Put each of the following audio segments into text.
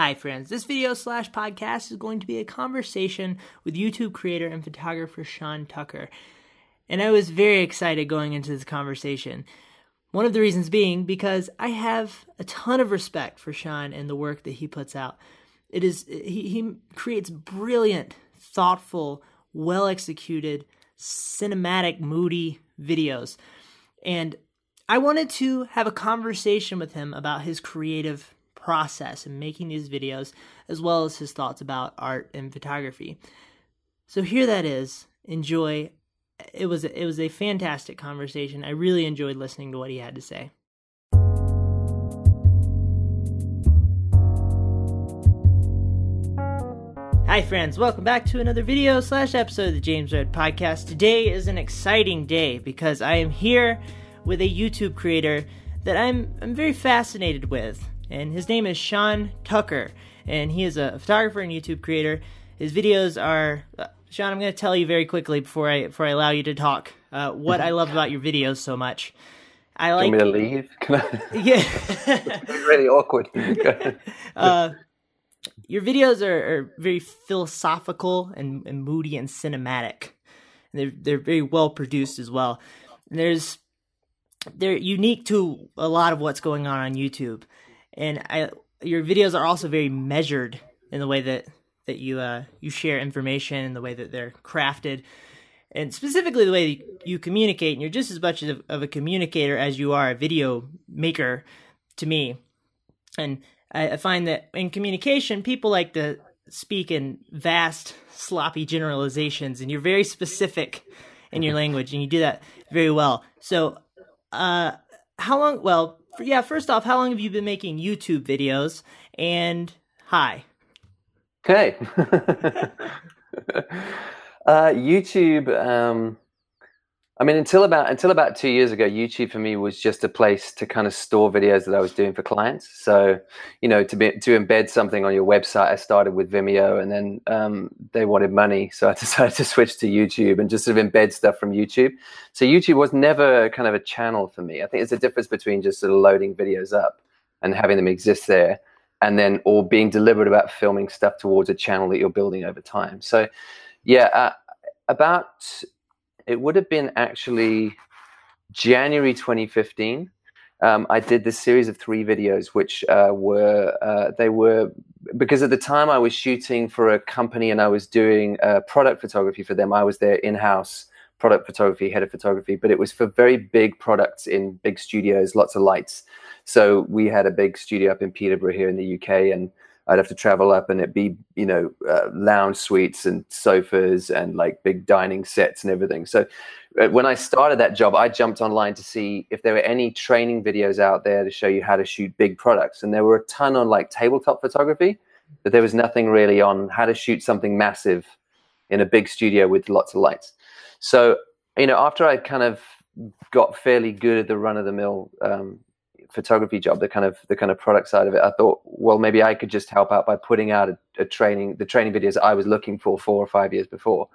Hi, friends. This video slash podcast is going to be a conversation with YouTube creator and photographer Sean Tucker. And I was very excited going into this conversation. One of the reasons being because I have a ton of respect for Sean and the work that he puts out. It is he, he creates brilliant, thoughtful, well executed, cinematic, moody videos. And I wanted to have a conversation with him about his creative process in making these videos, as well as his thoughts about art and photography. So here that is. Enjoy. It was it was a fantastic conversation. I really enjoyed listening to what he had to say. Hi friends, welcome back to another video slash episode of the James Red Podcast. Today is an exciting day because I am here with a YouTube creator that I'm I'm very fascinated with and his name is Sean Tucker, and he is a photographer and YouTube creator. His videos are uh, Sean. I'm going to tell you very quickly before I before I allow you to talk uh, what I love about your videos so much. I like. Want me to leave? Can I? Yeah. really awkward. uh, your videos are, are very philosophical and, and, moody and cinematic. And they're they're very well produced as well. And there's they're unique to a lot of what's going on on YouTube and I, your videos are also very measured in the way that that you uh, you share information and the way that they're crafted, and specifically the way that you communicate. And you're just as much of, of a communicator as you are a video maker to me. And I, I find that in communication, people like to speak in vast, sloppy generalizations, and you're very specific in your language, and you do that very well. So, uh, how long? Well, yeah, first off, how long have you been making YouTube videos? And hi. Okay. uh, YouTube. Um, I mean, until about until about two years ago, YouTube for me was just a place to kind of store videos that I was doing for clients. So, you know, to be to embed something on your website, I started with Vimeo, and then um, they wanted money, so I decided to switch to YouTube and just sort of embed stuff from YouTube. So, YouTube was never kind of a channel for me. I think there's a difference between just sort of loading videos up and having them exist there, and then or being deliberate about filming stuff towards a channel that you're building over time. So, yeah, uh, about it would have been actually January 2015. Um, I did this series of three videos, which uh, were uh, they were because at the time I was shooting for a company and I was doing uh, product photography for them. I was their in-house product photography head of photography, but it was for very big products in big studios, lots of lights. So we had a big studio up in Peterborough here in the UK, and I'd have to travel up and it'd be, you know, uh, lounge suites and sofas and like big dining sets and everything. So uh, when I started that job, I jumped online to see if there were any training videos out there to show you how to shoot big products. And there were a ton on like tabletop photography, but there was nothing really on how to shoot something massive in a big studio with lots of lights. So, you know, after I kind of got fairly good at the run of the mill um, photography job, the kind of the kind of product side of it, I thought, well, maybe I could just help out by putting out a, a training, the training videos I was looking for four or five years before.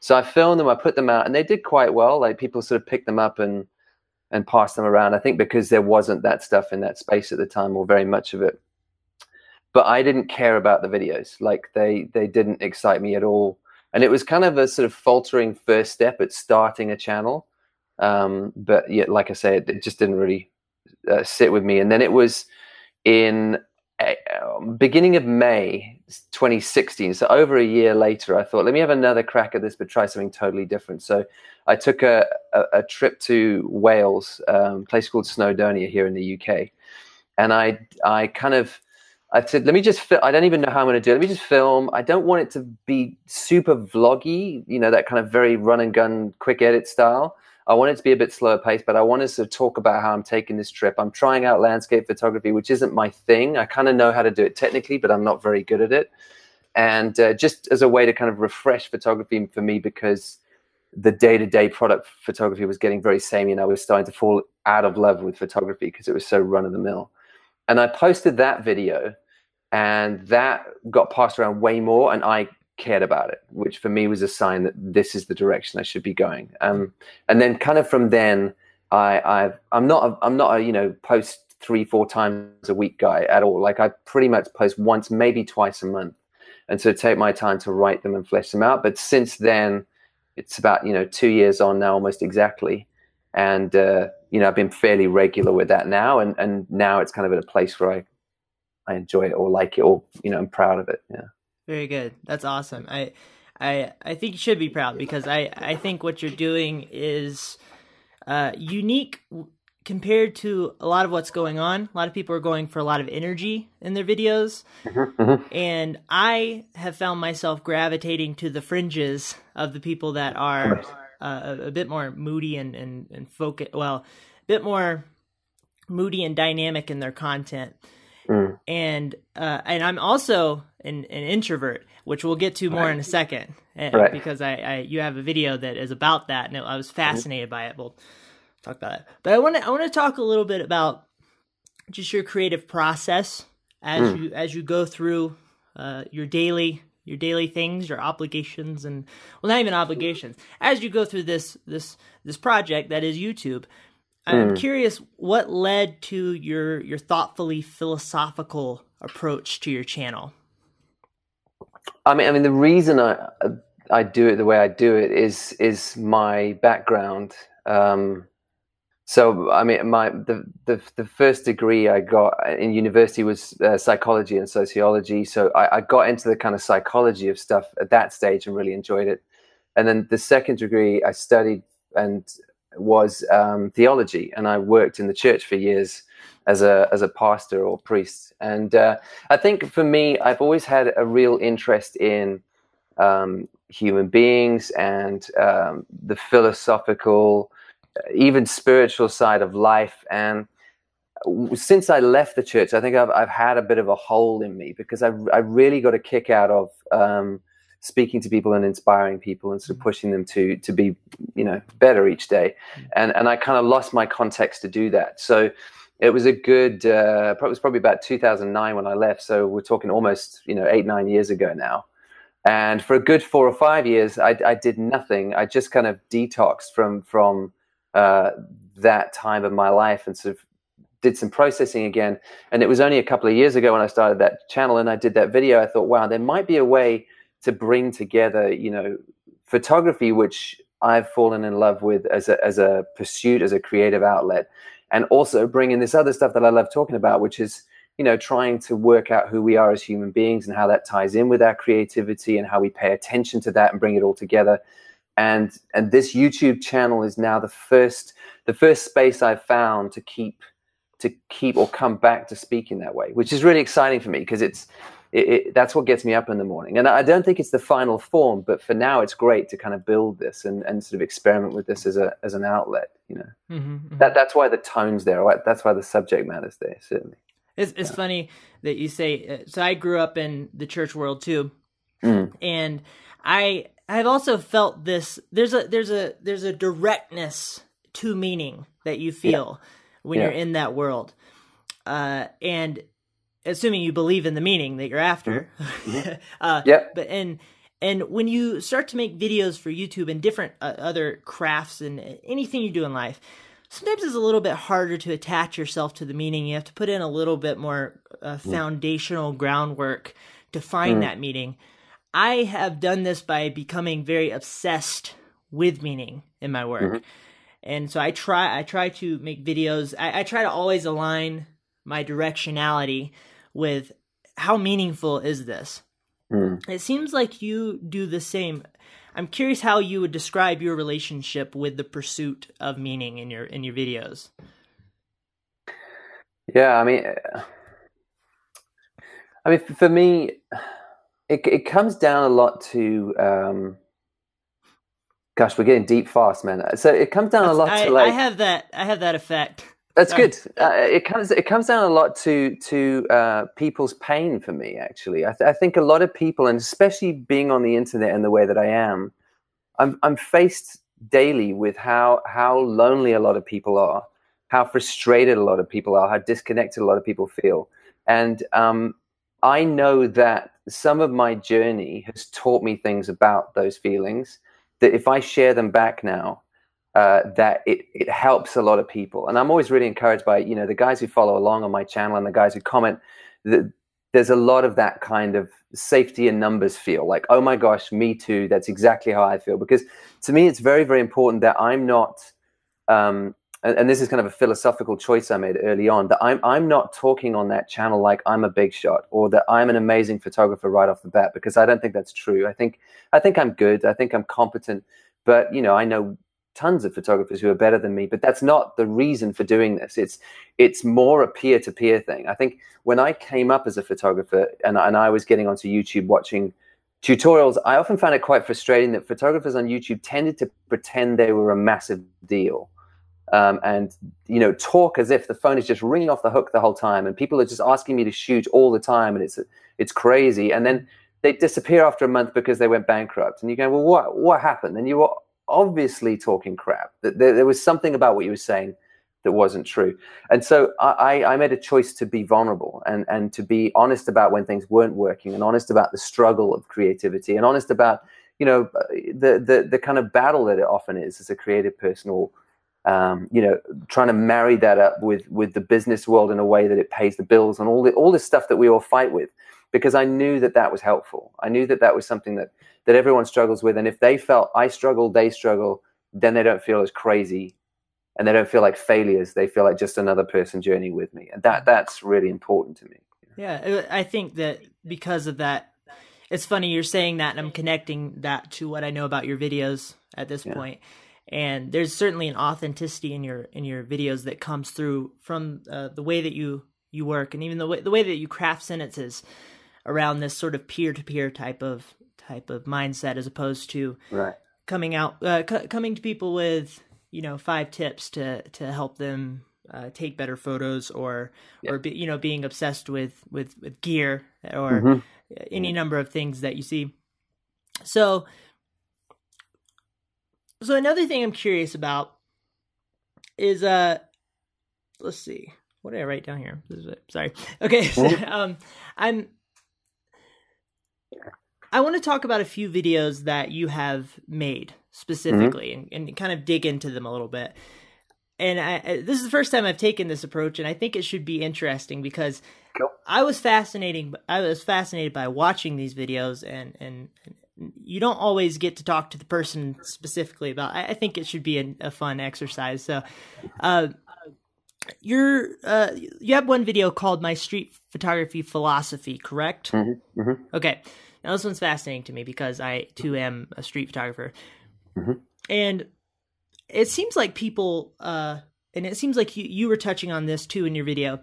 So I filmed them, I put them out, and they did quite well. Like people sort of picked them up and and passed them around. I think because there wasn't that stuff in that space at the time, or very much of it. But I didn't care about the videos. Like they they didn't excite me at all. And it was kind of a sort of faltering first step at starting a channel. Um, but yet, like I say, it, it just didn't really uh, sit with me. And then it was in uh, beginning of May 2016. So over a year later, I thought, let me have another crack at this, but try something totally different. So I took a, a, a trip to Wales, um, place called Snowdonia here in the UK. And I, I kind of, I said, let me just, fi- I don't even know how I'm going to do it. Let me just film. I don't want it to be super vloggy, you know, that kind of very run and gun, quick edit style. I want it to be a bit slower paced, but I wanted to talk about how I'm taking this trip. I'm trying out landscape photography, which isn't my thing. I kind of know how to do it technically, but I'm not very good at it. And uh, just as a way to kind of refresh photography for me, because the day-to-day product photography was getting very samey, and I was starting to fall out of love with photography because it was so run-of-the-mill. And I posted that video, and that got passed around way more, and I cared about it, which for me was a sign that this is the direction I should be going. Um, and then kind of from then, I, I've, I'm not, a, I'm not a, you know, post three, four times a week guy at all. Like I pretty much post once, maybe twice a month. And so take my time to write them and flesh them out. But since then, it's about, you know, two years on now, almost exactly. And, uh, you know, I've been fairly regular with that now. And, and now it's kind of at a place where I, I enjoy it or like it or, you know, I'm proud of it. Yeah. Very good. That's awesome. I, I, I think you should be proud because I, I think what you're doing is, uh, unique compared to a lot of what's going on. A lot of people are going for a lot of energy in their videos. Mm-hmm, mm-hmm. And I have found myself gravitating to the fringes of the people that are uh, a, a, bit more moody and, and, and focus, well, a bit more moody and dynamic in their content. Mm. And uh, and I'm also an, an, introvert, which we'll get to more right. in a second, eh, right. because I, I, you have a video that is about that, and I was fascinated mm-hmm. by it. We'll talk about that. But I want to I want to talk a little bit about just your creative process as mm. you as you go through uh, your daily your daily things, your obligations, and well, not even obligations. As you go through this this this project that is YouTube, I'm mm. curious what led to your your thoughtfully philosophical approach to your channel. I mean, I mean, the reason I I do it the way I do it is is my background. Um, so I mean, my the, the, the first degree I got in university was uh, psychology and sociology. So I, I, got into the kind of psychology of stuff at that stage and really enjoyed it. And then the second degree I studied and was um, theology, and I worked in the church for years as a as a pastor or priest. And uh, I think for me, I've always had a real interest in um, human beings and um, the philosophical even spiritual side of life. And since I left the church, I think I've, I've had a bit of a hole in me because I, I really got a kick out of um, speaking to people and inspiring people and sort of mm-hmm. pushing them to to be you know better each day. Mm-hmm. And and I kind of lost my context to do that. So it was a good. Uh, it was probably about 2009 when I left. So we're talking almost you know eight nine years ago now. And for a good four or five years, I, I did nothing. I just kind of detoxed from from uh, that time of my life and sort of did some processing again. And it was only a couple of years ago when I started that channel and I did that video. I thought, wow, there might be a way to bring together, you know, photography, which I've fallen in love with as a as a pursuit, as a creative outlet, and also bring in this other stuff that I love talking about, which is you know trying to work out who we are as human beings and how that ties in with our creativity and how we pay attention to that and bring it all together. And and this YouTube channel is now the first the first space I've found to keep to keep or come back to speaking that way, which is really exciting for me because it's it, it, that's what gets me up in the morning. And I don't think it's the final form, but for now, it's great to kind of build this and, and sort of experiment with this as a as an outlet. You know, mm-hmm, mm-hmm. that that's why the tone's there. Right? That's why the subject matter's there. Certainly, it's it's yeah. funny that you say. Uh, so I grew up in the church world too, mm. and I I've also felt this. There's a there's a there's a directness to meaning that you feel yeah. when yeah. you're in that world, uh, and assuming you believe in the meaning that you're after. Mm-hmm. uh, yeah. But and and when you start to make videos for YouTube and different uh, other crafts and anything you do in life, sometimes it's a little bit harder to attach yourself to the meaning. You have to put in a little bit more uh, mm. foundational groundwork to find mm. that meaning. I have done this by becoming very obsessed with meaning in my work. Mm-hmm. And so I try I try to make videos. I, I try to always align my directionality with how meaningful is this. Mm. It seems like you do the same. I'm curious how you would describe your relationship with the pursuit of meaning in your in your videos. Yeah, I mean, I mean, for me, it it comes down a lot to um, gosh, we're getting deep fast, man. So it comes down That's, a lot I, to like I have that I have that effect. That's good. Uh, it comes it comes down a lot to to uh, people's pain for me. Actually, I, th- I think a lot of people, and especially being on the internet in the way that I am, I'm I'm faced daily with how how lonely a lot of people are, how frustrated a lot of people are, how disconnected a lot of people feel, and um, I know that some of my journey has taught me things about those feelings that if I share them back now, uh, that it, it helps a lot of people. And I'm always really encouraged by, you know, the guys who follow along on my channel and the guys who comment that there's a lot of that kind of safety in numbers feel like, oh my gosh, me too. That's exactly how I feel. Because to me, it's very, very important that I'm not, um, and, and, this is kind of a philosophical choice I made early on, that I'm, I'm not talking on that channel like I'm a big shot or that I'm an amazing photographer right off the bat, because I don't think that's true. I think, I think I'm good. I think I'm competent, but you know, I know tons of photographers who are better than me but that's not the reason for doing this. It's it's more a peer-to-peer thing. I think when i came up as a photographer and, and i was getting onto youtube watching tutorials i often found it quite frustrating that photographers on youtube tended to pretend they were a massive deal um, and you know talk as if the phone is just ringing off the hook the whole time and people are just asking me to shoot all the time and it's it's crazy. And then they disappear after a month because they went bankrupt. And you go well what what happened? And you obviously talking crap. That there, there, was something about what you were saying that wasn't true. And so I, I made a choice to be vulnerable and, and to be honest about when things weren't working and honest about the struggle of creativity and honest about, you know, the, the, the kind of battle that it often is as a creative person or, um, you know, trying to marry that up with, with the business world in a way that it pays the bills and all the, all this stuff that we all fight with because I knew that that was helpful. I knew that that was something that that everyone struggles with, and if they felt I struggle, they struggle, then they don't feel as crazy, and they don't feel like failures. They feel like just another person journeying with me, and that that's really important to me. Yeah, I think that because of that, it's funny you're saying that, and I'm connecting that to what I know about your videos at this yeah. point. And there's certainly an authenticity in your in your videos that comes through from uh, the way that you you work, and even the way the way that you craft sentences around this sort of peer to peer type of type of mindset as opposed to right. coming out uh, c- coming to people with you know five tips to to help them uh, take better photos or yeah. or be, you know being obsessed with with with gear or mm-hmm. any number of things that you see so so another thing i'm curious about is uh let's see what did i write down here sorry okay so, mm-hmm. um i'm I want to talk about a few videos that you have made specifically mm-hmm. and, and, kind of dig into them a little bit. And I, this is the first time I've taken this approach, and I think it should be interesting because cool. I was fascinating. I was fascinated by watching these videos, and and you don't always get to talk to the person specifically about. I, I think it should be a, a fun exercise. So, uh, you're uh, you have one video called "My Street Photography Philosophy," correct? Mm-hmm. Mm-hmm. Okay. Now this one's fascinating to me because I too am a street photographer, mm-hmm. and it seems like people, uh, and it seems like you you were touching on this too in your video,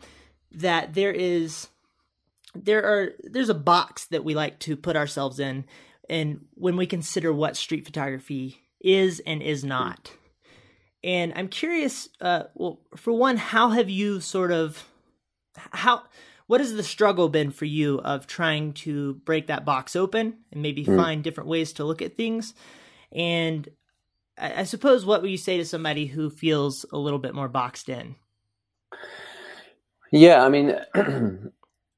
that there is there are there's a box that we like to put ourselves in, and when we consider what street photography is and is not. And I'm curious, uh, well, for one, how have you sort of how what has the struggle been for you of trying to break that box open and maybe mm. find different ways to look at things? And I, I suppose what would you say to somebody who feels a little bit more boxed in? Yeah, I mean,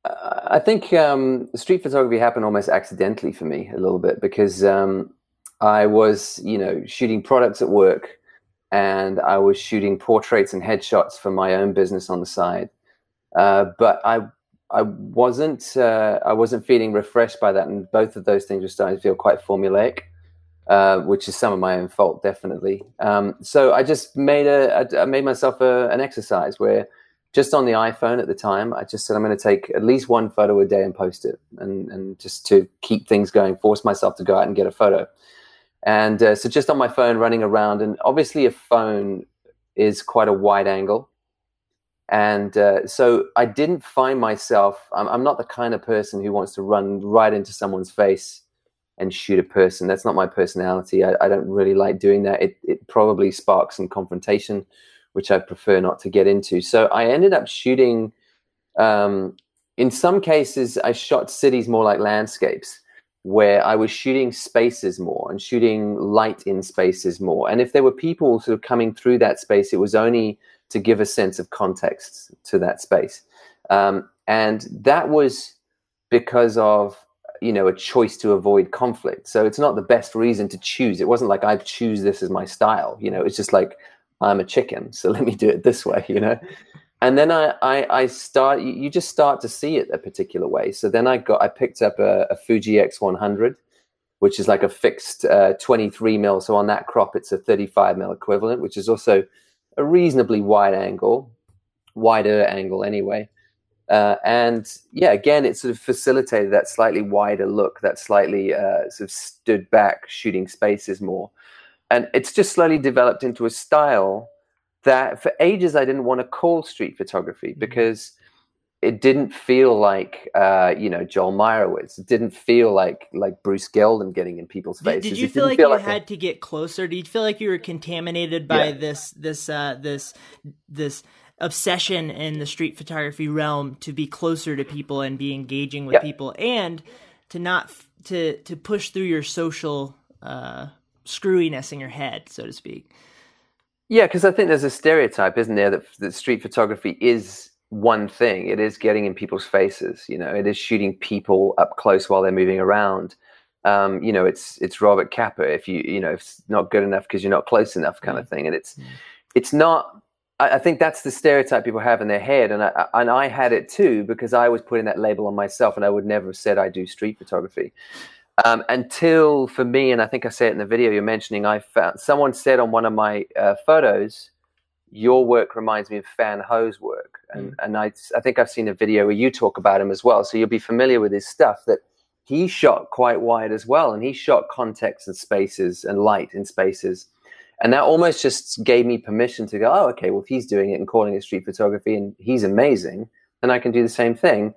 I think um, street photography happened almost accidentally for me a little bit because um, I was, you know, shooting products at work and I was shooting portraits and headshots for my own business on the side. Uh, but I I wasn't uh, I wasn't feeling refreshed by that, and both of those things were starting to feel quite formulaic, uh, which is some of my own fault, definitely. Um, so I just made a I made myself a, an exercise where just on the iPhone at the time, I just said I'm going to take at least one photo a day and post it, and and just to keep things going, force myself to go out and get a photo. And uh, so just on my phone, running around, and obviously a phone is quite a wide angle and uh, so I didn't find myself, I'm, I'm, not the kind of person who wants to run right into someone's face and shoot a person. That's not my personality. I, I don't really like doing that. It, it probably sparks some confrontation, which I prefer not to get into. So I ended up shooting, um, in some cases, I shot cities more like landscapes where I was shooting spaces more and shooting light in spaces more. And if there were people sort of coming through that space, it was only to give a sense of context to that space. Um, and that was because of you know a choice to avoid conflict. So it's not the best reason to choose. It wasn't like I choose this as my style. You know, it's just like I'm a chicken, so let me do it this way. You know. And then I, I, I start. You just start to see it a particular way. So then I got. I picked up a, a Fuji X100, which is like a fixed uh, 23 mil. So on that crop, it's a 35 mil equivalent, which is also a reasonably wide angle, wider angle anyway. Uh, and yeah, again, it sort of facilitated that slightly wider look, that slightly uh, sort of stood back, shooting spaces more. And it's just slowly developed into a style that for ages I didn't want to call street photography mm-hmm. because it didn't feel like uh, you know Joel Meyerowitz. It didn't feel like like Bruce Gilden getting in people's faces. Did, did you feel like feel you like had a... to get closer? Did you feel like you were contaminated by yeah. this this uh, this this obsession in the street photography realm to be closer to people and be engaging with people and to not to to push through your social uh, screwiness in your head, so to speak? Yeah, because I think there's a stereotype, isn't there, that, that street photography is one thing. It is getting in people's faces. You know, it is shooting people up close while they're moving around. Um, you know, it's it's Robert Capa. If you you know, it's not good enough because you're not close enough, kind of mm. thing. And it's mm. it's not. I, I, think that's the stereotype people have in their head, and I and I had it too because I was putting that label on myself, and I would never have said I do street photography. Um, until for me, and I think I said it in the video you're mentioning, I found someone said on one of my uh, photos, your work reminds me of Fan Ho's work. And, mm. and I, I think I've seen a video where you talk about him as well. So you'll be familiar with his stuff that he shot quite wide as well. And he shot context and spaces and light in spaces. And that almost just gave me permission to go, oh, okay, well, if he's doing it and calling it street photography and he's amazing, then I can do the same thing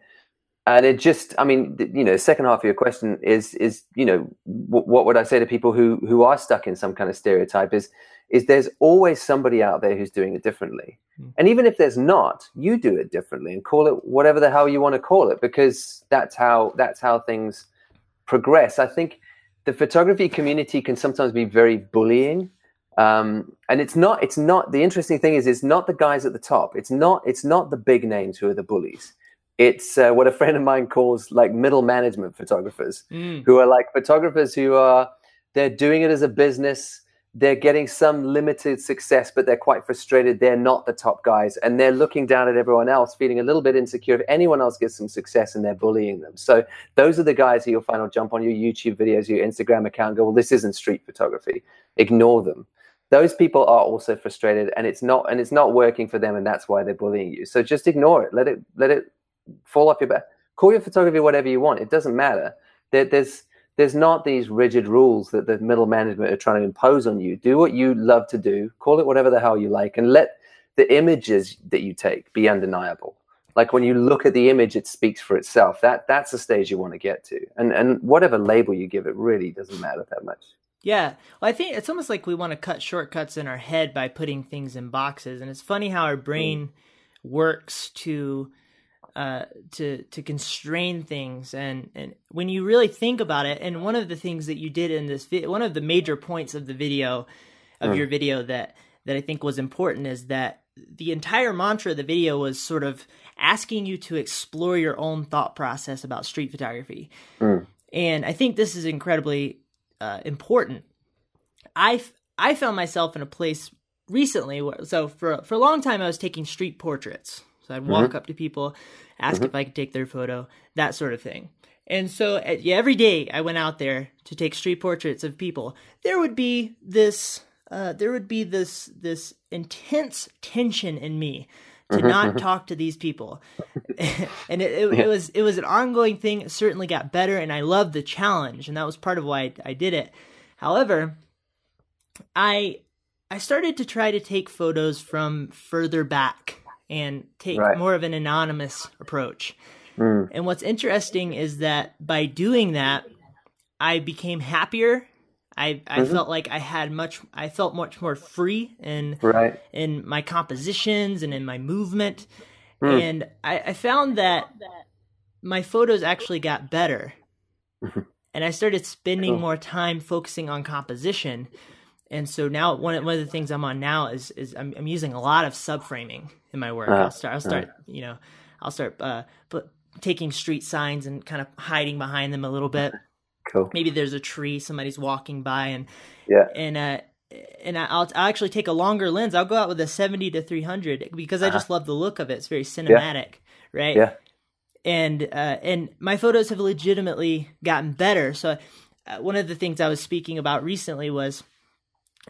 and it just i mean you know the second half of your question is is you know w- what would i say to people who who are stuck in some kind of stereotype is is there's always somebody out there who's doing it differently. Mm. and even if there's not you do it differently and call it whatever the hell you want to call it because that's how that's how things progress. I think the photography community can sometimes be very bullying um, and it's not it's not the interesting thing is it's not the guys at the top. It's not it's not the big names who are the bullies it's uh, what a friend of mine calls like middle management photographers mm. who are like photographers who are they're doing it as a business. They're getting some limited success but they're quite frustrated. They're not the top guys and they're looking down at everyone else feeling a little bit insecure. If anyone else gets some success and they're bullying them. So those are the guys who you'll find will jump on your youtube videos your instagram account go well this isn't street photography. Ignore them. Those people are also frustrated and it's not and it's not working for them and that's why they're bullying you. So just ignore it. Let it let it fall off your back. Call your photography whatever you want. It doesn't matter. There, there's there's not these rigid rules that the middle management are trying to impose on you. Do what you love to do. Call it whatever the hell you like, and let the images that you take be undeniable. Like when you look at the image, it speaks for itself. That that's the stage you want to get to, and and whatever label you give it really doesn't matter that much. Yeah, well, I think it's almost like we want to cut shortcuts in our head by putting things in boxes, and it's funny how our brain mm. works to uh, to to constrain things and and when you really think about it and one of the things that you did in this video one of the major points of the video of mm. your video that that I think was important is that the entire mantra of the video was sort of asking you to explore your own thought process about street photography mm. and I think this is incredibly uh, important I I found myself in a place recently where so for for a long time I was taking street portraits so I'd walk mm-hmm. up to people, ask mm-hmm. if I could take their photo, that sort of thing. And so yeah, every day I went out there to take street portraits of people. There would be this, uh, there would be this this intense tension in me to mm-hmm. not mm-hmm. talk to these people, and it, it, yeah. it, was it was an ongoing thing. It certainly got better, and I loved the challenge, and that was part of why I, I did it. However, I I started to try to take photos from further back and take right. more of an anonymous approach. Mm. And what's interesting is that by doing that, I became happier. I I mm-hmm. felt like I had much I felt much more free in right. in my compositions and in my movement. Mm. And I, I found that my photos actually got better. Mm-hmm. and I started spending cool. more time focusing on composition. And so now one one of the things I'm on now is is I'm, I'm using a lot of subframing in my work. Uh, I'll start. I'll start. Uh, you know, I'll start uh, put, taking street signs and kind of hiding behind them a little bit. Cool. Maybe there's a tree, somebody's walking by, and Yeah. and uh, and I'll, I'll actually take a longer lens. I'll go out with a 70 to 300 because I just love the look of it. It's very cinematic, right? Uh-huh. Yeah. And uh, and my photos have legitimately gotten better. So uh, one of the things I was speaking about recently was,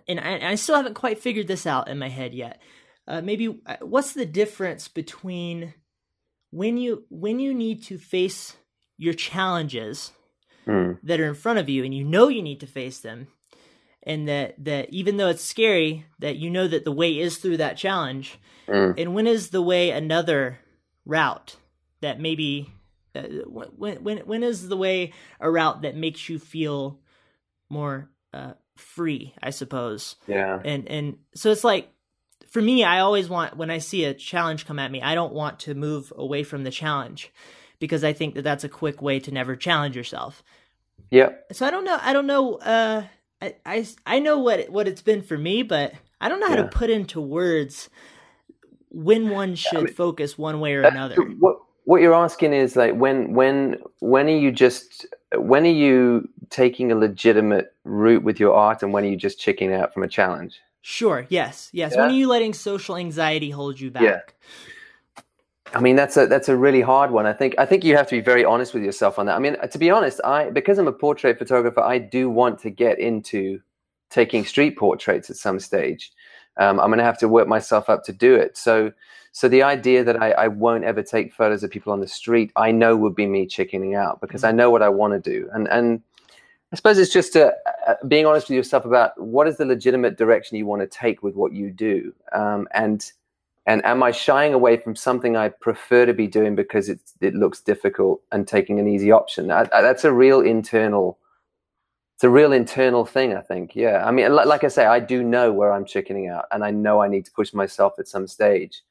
and I, I still haven't quite figured this out in my head yet. Uh, maybe uh, what's the difference between when you when you need to face your challenges Mm. that are in front of you and you know you need to face them and that that even though it's scary that you know that the way is through that challenge Mm. and when is the way another route that maybe uh, when when when is the way a route that makes you feel more uh, free i suppose Yeah. and and so it's like for me i always want when i see a challenge come at me i don't want to move away from the challenge because i think that that's a quick way to never challenge yourself Yeah. so i don't know i don't know uh i i, I know what it, what it's been for me but i don't know how Yeah. to put into words when one should mean, focus one way or another What what you're asking is like when when when are you just when are you taking a legitimate route with your art and when are you just checking out from a challenge? sure yes yes Yeah. when are you letting social anxiety hold you back Yeah. I mean that's a that's a really hard one. I think I think you have to be very honest with yourself on that. I mean to be honest, I because I'm a portrait photographer, I do want to get into taking street portraits at some stage. Um, I'm going to have to work myself up to do it. So so the idea that I, I won't ever take photos of people on the street, I know would be me chickening out because I know what I want to do. And and I suppose it's just uh uh, being honest with yourself about what is the legitimate direction you want to take with what you do, um, and and am I shying away from something I prefer to be doing because it it looks difficult and taking an easy option? I, I, that's a real internal. It's a real internal thing, I think. Yeah, I mean, like, like I say, I do know where I'm chickening out, and I know I need to push myself at some stage.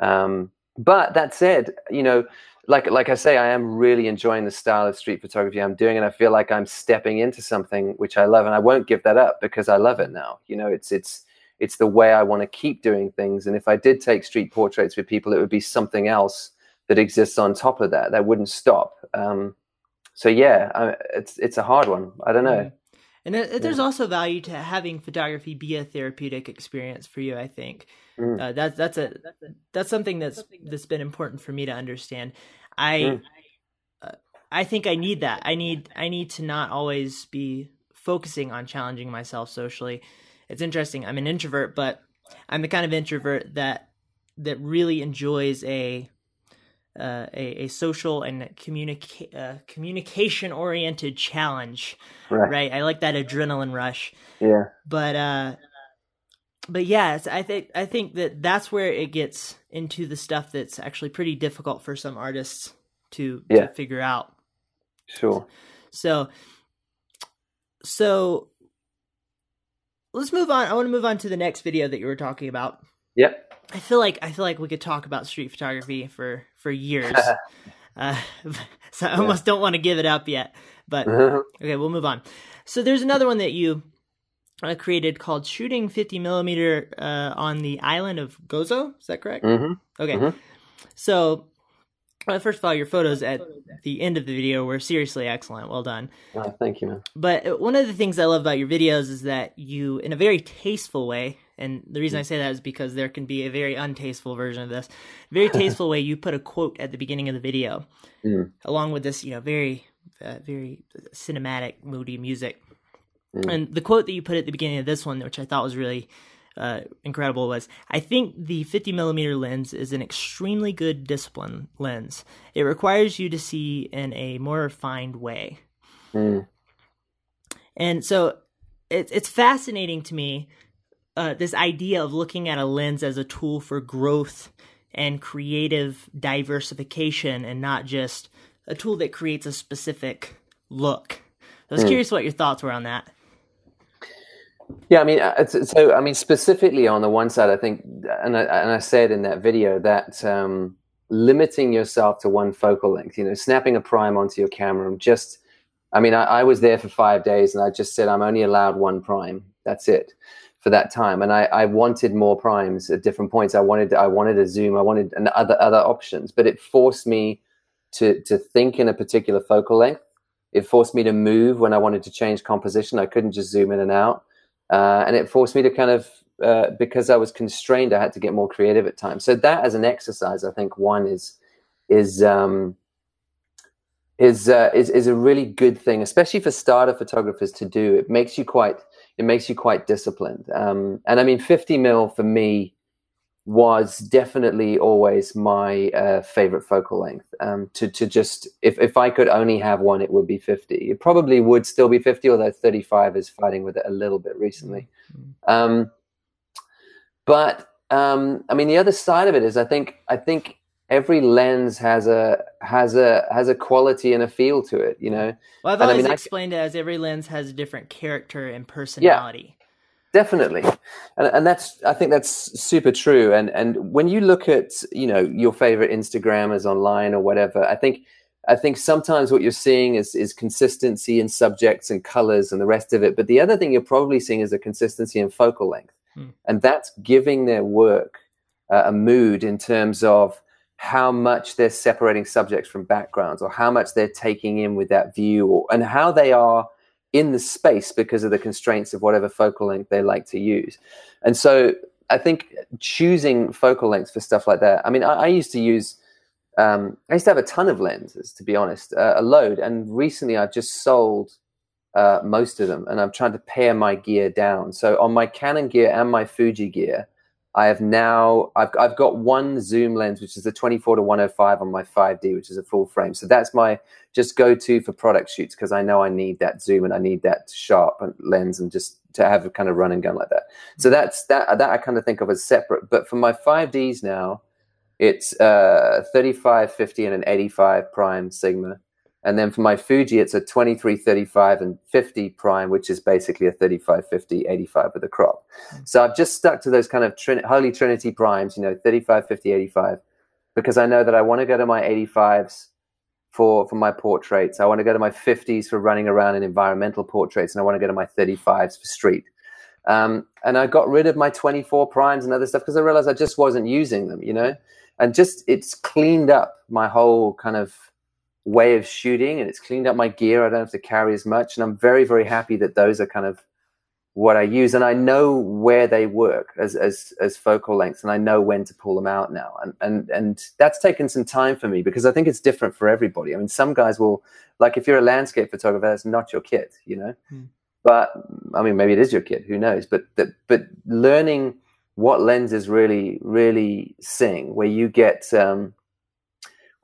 Um, but that said, you know, like like I say, I am really enjoying the style of street photography I'm doing, and I feel like I'm stepping into something which I love, and I won't give that up because I love it now. You know, it's it's it's the way I want to keep doing things. And if I did take street portraits with people, it would be something else that exists on top of that. That wouldn't stop. Um, so yeah, I, it's it's a hard one. I don't know. Mhm. And it, there's also value to having photography be a therapeutic experience for you. I think Mm. uh, that's that's a that's something that's that's been important for me to understand. I Mm. uh, I think I need that. I need I need to not always be focusing on challenging myself socially. It's interesting. I'm an introvert, but I'm the kind of introvert that that really enjoys a uh, a, a social and communica- uh, communication oriented challenge Right. right i like that adrenaline rush Yeah. but uh but yeah it's, i think i think that that's where it gets into the stuff that's actually pretty difficult for some artists to, Yeah. to figure out Sure. so so let's move on i want to move on to the next video that you were talking about Yep. i feel like i feel like we could talk about street photography for for years uh, so i almost don't want to give it up yet but Okay, we'll move on. So there's another one that you uh, created called "Shooting 50 millimeter uh, on the island of Gozo." Is that correct? hmm Okay. Mhm. So, uh, first of all, your photos at the end of the video were seriously excellent. Well done. Oh, thank you, man. But uh, one of the things I love about your videos is that you, in a very tasteful way, and the reason I say that is because there can be a very untasteful version of this. Very tasteful way, you put a quote at the beginning of the video, Mm. along with this, you know, very, uh, very cinematic, moody music. Mm. And the quote that you put at the beginning of this one, which I thought was really uh, incredible, was I think the 50 millimeter lens is an extremely good discipline lens. It requires you to see in a more refined way. Mm. And so it, it's fascinating to me uh, this idea of looking at a lens as a tool for growth and creative diversification and not just a tool that creates a specific look. I was Hmm. curious what your thoughts were on that. Yeah, I mean, uh, so I mean, specifically on the one side, I think, and I, and I said in that video that um, limiting yourself to one focal length, you know, snapping a prime onto your camera, and just, I mean, I, I was there for five days, and I just said I'm only allowed one prime. That's it for that time, and I, I wanted more primes at different points. I wanted, I wanted a zoom, I wanted and other other options, but it forced me to to think in a particular focal length. It forced me to move when I wanted to change composition. I couldn't just zoom in and out, uh, and it forced me to kind of uh, because I was constrained. I had to get more creative at times. So that as an exercise, I think one is is um, is, uh, is is a really good thing, especially for starter photographers to do. It makes you quite it makes you quite disciplined. Um, and I mean, 50 mil for me was definitely always my uh, favorite focal length. Um, to to just if if I could only have one, it would be 50. It probably would still be 50, although 35 is fighting with it a little bit recently. Mm-hmm. Um, but um, I mean, the other side of it is, I think I think every lens has a has a has a quality and a feel to it you know well i've always I mean, explained I, it as every lens has a different character and personality yeah, definitely. And, and that's i think that's super true. And and when you look at you know your favorite instagrammers online or whatever i think i think sometimes what you're seeing is is consistency in subjects and colors and the rest of it. But the other thing you're probably seeing is a consistency in focal length. Hmm. and that's giving their work uh, a mood in terms of how much they're separating subjects from backgrounds or how much they're taking in with that view or, and how they are in the space because of the constraints of whatever focal length they like to use. And so I think choosing focal lengths for stuff like that, I mean, I, I used to use, um, I used to have a ton of lenses, to be honest, uh, a load. And recently I've just sold uh, most of them and I'm trying to pare my gear down. So on my Canon gear and my Fuji gear, I have now I've I've got one zoom lens which is the 24 to 105 on my 5D which is a full frame. So that's my just go to for product shoots because I know I need that zoom and I need that sharp lens and just to have a kind of run and gun like that. So that's that that I kind of think of as separate. But for my 5Ds now, it's uh 35 50 and an 85 prime sigma and then for my Fuji, it's a 23, 35, and 50 prime, which is basically a 35, 50, 85 with a crop. Mm. So I've just stuck to those kind of trin- holy trinity primes, you know, 35, 50, 85, because I know that I want to go to my 85s for, for my portraits. I want to go to my 50s for running around in environmental portraits, and I want to go to my 35s for street. Um, and I got rid of my 24 primes and other stuff because I realized I just wasn't using them, you know? And just it's cleaned up my whole kind of way of shooting and it's cleaned up my gear. I don't have to carry as much. And I'm very, very happy that those are kind of what I use. And I know where they work as, as, as focal lengths and I know when to pull them out now. And, and, and that's taken some time for me because I think it's different for everybody. I mean, some guys will, like if you're a landscape photographer, that's not your kit, you know? Hmm. But I mean, maybe it is your kit, who knows? But, but, but learning what lenses really, really sing, where you get, um,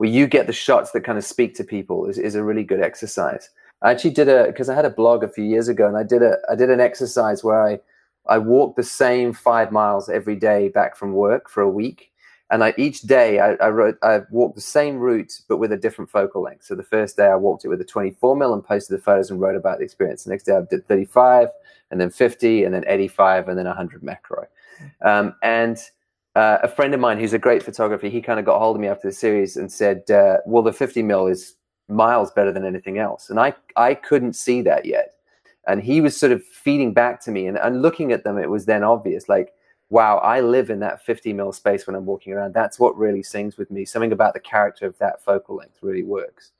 where you get the shots that kind of speak to people is, is a really good exercise. I actually did a because I had a blog a few years ago and I did a I did an exercise where I I walked the same five miles every day back from work for a week. And I, each day I, I wrote I walked the same route but with a different focal length. So the first day I walked it with a 24 mil and posted the photos and wrote about the experience. The next day I did 35 and then 50 and then 85 and then 100 macro. Um, and uh, a friend of mine who's a great photographer, he kind of got hold of me after the series and said, uh, "Well, the 50 mil is miles better than anything else," and I I couldn't see that yet, and he was sort of feeding back to me, and, and looking at them, it was then obvious, like, wow, I live in that 50 mil space when I'm walking around. That's what really sings with me. Something about the character of that focal length really works.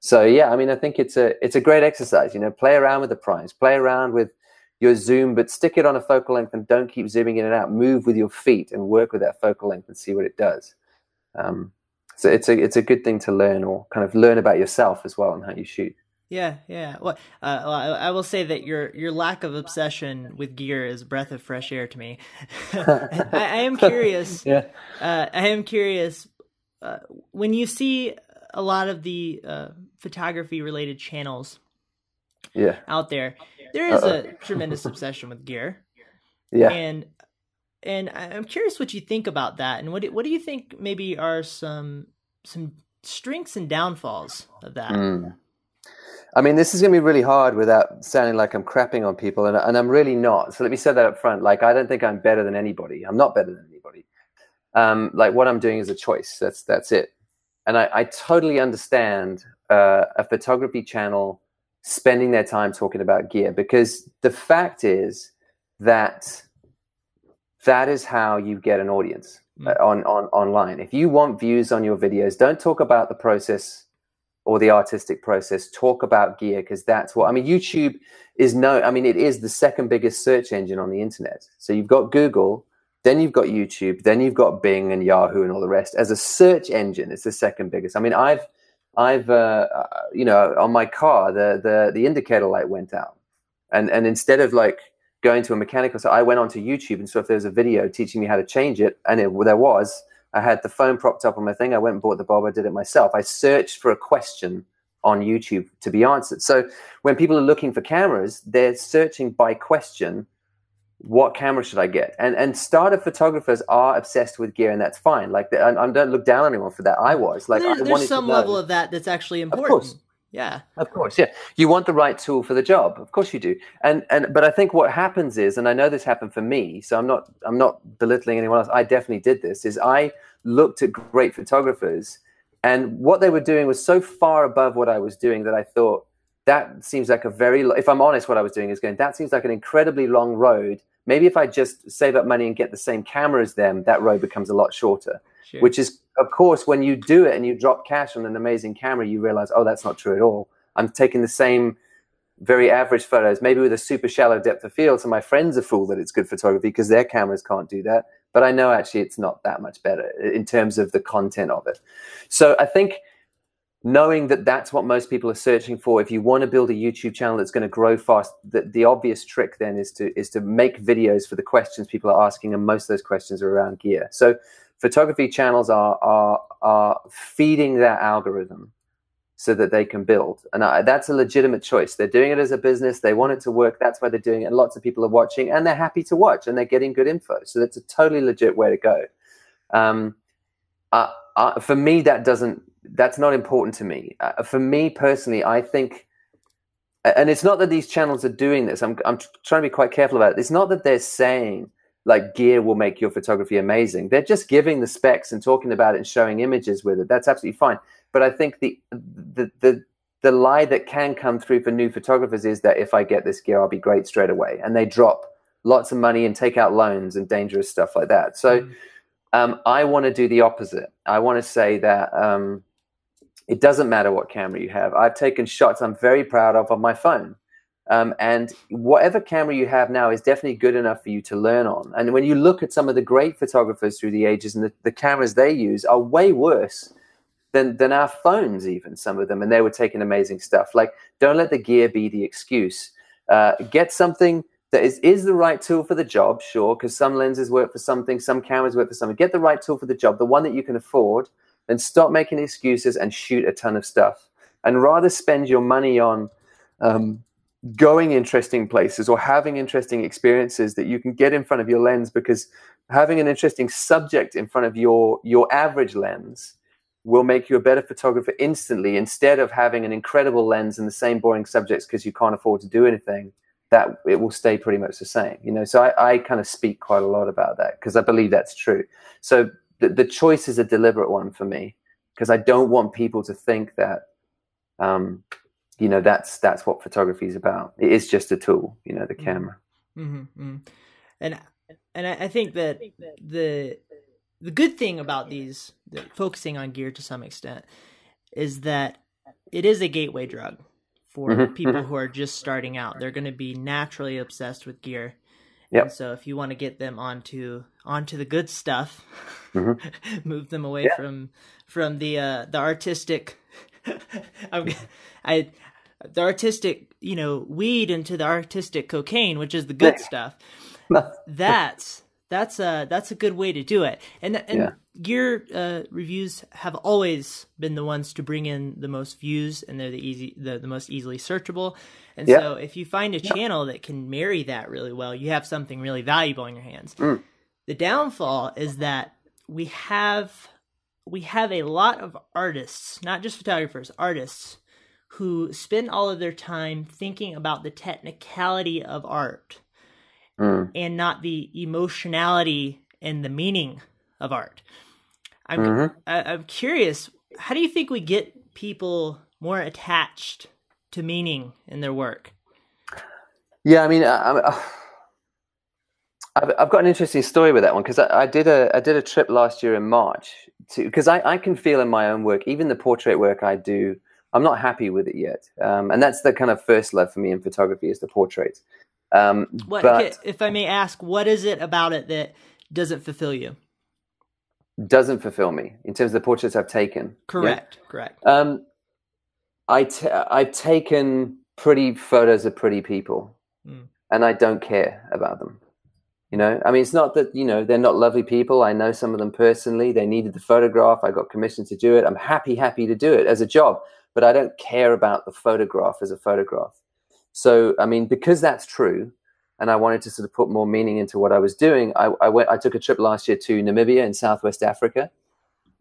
So yeah, I mean, I think it's a it's a great exercise. You know, play around with the primes, play around with your zoom, but stick it on a focal length and don't keep zooming in and out. Move with your feet and work with that focal length and see what it does. Um, so it's a it's a good thing to learn or kind of learn about yourself as well and how you shoot. Yeah, yeah. Well, uh, I will say that your your lack of obsession with gear is a breath of fresh air to me. I, I, am curious. yeah. Uh, I am curious uh, when you see a lot of the uh, photography related channels. Yeah. Out there, there is Uh-oh. a tremendous obsession with gear. Yeah. And and I'm curious what you think about that, and what do, what do you think maybe are some some strengths and downfalls of that? Mm. I mean, this is going to be really hard without sounding like I'm crapping on people, and, and I'm really not. So let me say that up front. Like, I don't think I'm better than anybody. I'm not better than anybody. Um, like, what I'm doing is a choice. That's that's it. And I, I totally understand uh, a photography channel spending their time talking about gear because the fact is that that is how you get an audience mm. on, on online if you want views on your videos don't talk about the process or the artistic process. Talk about gear because that's what I mean. YouTube is no, I mean, it is the second biggest search engine on the internet. So you've got Google, then you've got YouTube, then you've got Bing and Yahoo and all the rest. As a search engine, it's the second biggest. I mean, I've, I've, uh, uh you know, on my car, the the the indicator light went out, and and instead of like going to a mechanical, so I went onto YouTube and saw if there was a video teaching me how to change it, and it, there was. I had the phone propped up on my thing. I went and bought the bulb. I did it myself. I searched for a question on YouTube to be answered. So when people are looking for cameras, they're searching by question, what camera should I get? And and starter photographers are obsessed with gear, and that's fine. Like I, I don't look down on anyone for that. I was like, there, there's some level of that that's actually important. Of course. Yeah, of course. Yeah, you want the right tool for the job. Of course you do. And and but I think what happens is, and I know this happened for me, so I'm not I'm not belittling anyone else. I definitely did this. Is I looked at great photographers and what they were doing was so far above what I was doing that I thought that seems like a very, if I'm honest, what I was doing is going, that seems like an incredibly long road. Maybe if I just save up money and get the same camera as them, that road becomes a lot shorter. Sure. Which is, of course, when you do it and you drop cash on an amazing camera, you realize, oh, that's not true at all. I'm taking the same very average photos, maybe with a super shallow depth of field. So my friends are fooled that it's good photography because their cameras can't do that but I know actually it's not that much better in terms of the content of it. So I think knowing that that's what most people are searching for if you want to build a youtube channel that's going to grow fast the, the obvious trick then is to is to make videos for the questions people are asking and most of those questions are around gear so photography channels are are are feeding that algorithm so that they can build. And I, that's a legitimate choice. They're doing it as a business. They want it to work. That's why they're doing it. And lots of people are watching and they're happy to watch and they're getting good info. So that's a totally legit way to go. Um, uh, uh, for me, that doesn't, that's not important to me. Uh, for me personally, I think, and it's not that these channels are doing this. I'm, I'm trying to be quite careful about it. It's not that they're saying like gear will make your photography amazing. They're just giving the specs and talking about it and showing images with it. That's absolutely fine. But I think the the the the lie that can come through for new photographers is that if I get this gear, I'll be great straight away, and they drop lots of money and take out loans and dangerous stuff like that. So mm. um, I want to do the opposite. I want to say that um, it doesn't matter what camera you have. I've taken shots I'm very proud of on my phone. Um, and whatever camera you have now is definitely good enough for you to learn on. And when you look at some of the great photographers through the ages and the, the cameras they use are way worse than than our phones even some of them and they were taking amazing stuff like don't let the gear be the excuse uh, get something that is is the right tool for the job sure because some lenses work for something some cameras work for something get the right tool for the job the one that you can afford then stop making excuses and shoot a ton of stuff. And rather spend your money on um, going interesting places or having interesting experiences that you can get in front of your lens because having an interesting subject in front of your your average lens will make you a better photographer instantly instead of having an incredible lens and the same boring subjects because you can't afford to do anything that it will stay pretty much the same you know? So i, I kind of speak quite a lot about that because i believe that's true. So the, the choice is a deliberate one for me because i don't want people to think that um, you know that's that's what photography is about it is just a tool you know the mm-hmm. camera mm-hmm, mm-hmm. and and i think that the the good thing about these the, focusing on gear to some extent is that it is a gateway drug for mm-hmm, people mm-hmm. who are just starting out. They're going to be naturally obsessed with gear. Yep. so if you want to get them onto onto the good stuff, mm-hmm. move them away yeah. from from the uh, the artistic I the artistic, you know, weed into the artistic cocaine, which is the good stuff. That's that's a that's a good way to do it. And and yeah. gear uh, reviews have always been the ones to bring in the most views, and they're the easy the, the most easily searchable. And yeah. so if you find a channel that can marry that really well, you have something really valuable in your hands. Mm. The downfall is that we have we have a lot of artists, not just photographers, artists who spend all of their time thinking about the technicality of art mm. and not the emotionality and the meaning of art. I'm mm-hmm. I, am curious, how do you think we get people more attached to meaning in their work? Yeah, I mean, I, have I've got an interesting story with that one because I, I, did a I did a trip last year in March to because I, I can feel in my own work, even the portrait work I do, I'm not happy with it yet. Um, and that's the kind of first love for me in photography is the portraits. Um, what, but if I may ask, what is it about it that doesn't fulfill you? Doesn't fulfill me in terms of the portraits I've taken. Correct. Yeah? Correct. Um, I t- I've taken pretty photos of pretty people, mm. and I don't care about them. You know, I mean, it's not that you know they're not lovely people. I know some of them personally. They needed the photograph. I got commissioned to do it. I'm happy, happy to do it as a job, but I don't care about the photograph as a photograph. So, I mean, because that's true, and I wanted to sort of put more meaning into what I was doing, I, I went. I took a trip last year to Namibia in Southwest Africa,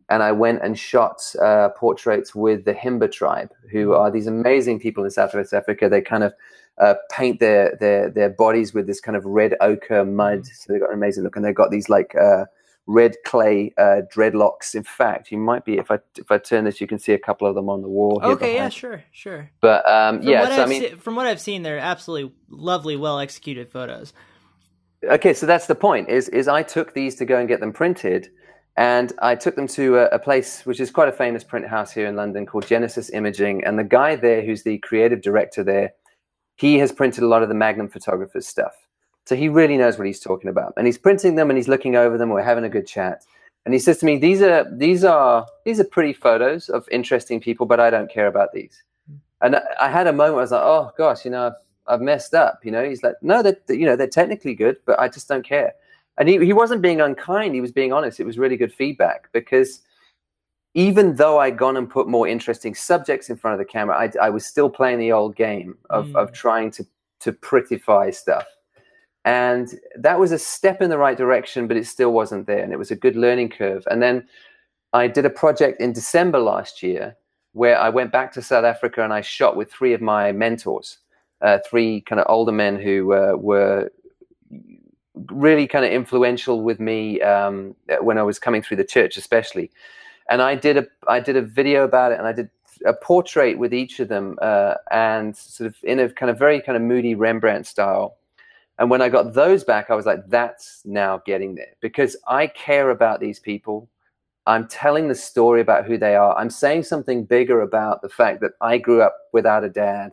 and I went and shot uh, portraits with the Himba tribe, who mm. are these amazing people in Southwest Africa. They kind of uh, paint their their their bodies with this kind of red ochre mud, mm. so they've got an amazing look, and they've got these like uh, red clay uh, dreadlocks. In fact, you might be if I if I turn this, you can see a couple of them on the wall. okay, yeah, sure, sure. But um, yeah, so I mean, se- from what I've seen, they're absolutely lovely, well executed photos. Okay, so that's the point. Is is I took these to go and get them printed and I took them to a, a, place which is quite a famous print house here in London called Genesis Imaging. And the guy there, who's the creative director there, he has printed a lot of the Magnum photographers stuff. So he really knows what he's talking about. And he's printing them and he's looking over them. We're having a good chat. And he says to me, "These are these are these are pretty photos of interesting people, but I don't care about these." And I had a moment where I was like, "Oh gosh, you know, I've, I've messed up." You know, he's like, "No, that you know they're technically good, but I just don't care." and he, he wasn't being unkind he was being honest it was really good feedback because even though i'd gone and put more interesting subjects in front of the camera i, I was still playing the old game of, mm. of trying to to prettify stuff and that was a step in the right direction but it still wasn't there and it was a good learning curve and then i did a project in december last year where i went back to south africa and i shot with three of my mentors uh, three kind of older men who uh, were really kind of influential with me um, when I was coming through the church, especially. And I did a I did a video about it, and I did a portrait with each of them, uh, and sort of in a kind of very kind of moody Rembrandt style. And when I got those back, I was like, that's now getting there because I care about these people. I'm telling the story about who they are. I'm saying something bigger about the fact that I grew up without a dad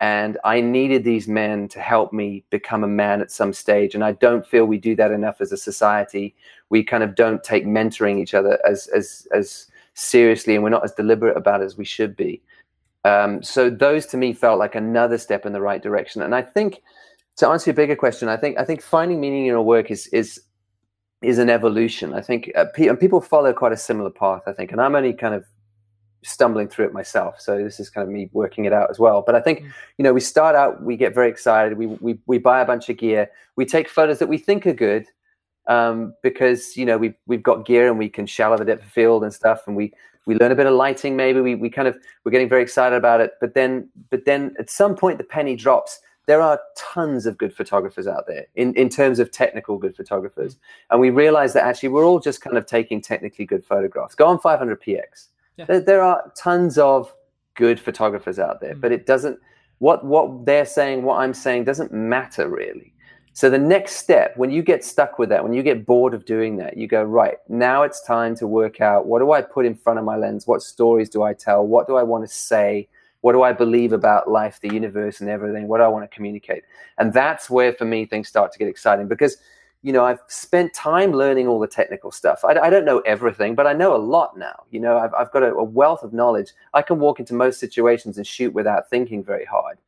and I needed these men to help me become a man at some stage. And I don't feel we do that enough as a society. We kind of don't take mentoring each other as as as seriously, and we're not as deliberate about it as we should be. Um, so those to me felt like another step in the right direction. And I think to answer your bigger question, I think I think finding meaning in your work is is is an evolution. I think uh, pe- people follow quite a similar path. I think, and I'm only kind of stumbling through it myself. So this is kind of me working it out as well. But I think, mm. you know, we start out, we get very excited, we, we, we buy a bunch of gear, we take photos that we think are good um, because, you know, we've, we've got gear and we can shallow the depth of field and stuff. And we, we learn a bit of lighting, maybe we, we kind of, we're getting very excited about it. But then, but then at some point the penny drops. There are tons of good photographers out there in, in terms of technical good photographers. Mm. And we realize that actually we're all just kind of taking technically good photographs. Go on 500px yeah. There, there, are tons of good photographers out there, mm. but it doesn't. What what they're saying, what I'm saying, doesn't matter really. So the next step, when you get stuck with that, when you get bored of doing that, you go right now. It's time to work out what do I put in front of my lens? What stories do I tell? What do I want to say? What do I believe about life, the universe, and everything? What do I want to communicate? And that's where, for me, things start to get exciting because you know, I've spent time learning all the technical stuff. I, I, don't know everything, but I know a lot now. You know, I've, I've got a, a, wealth of knowledge. I can walk into most situations and shoot without thinking very hard.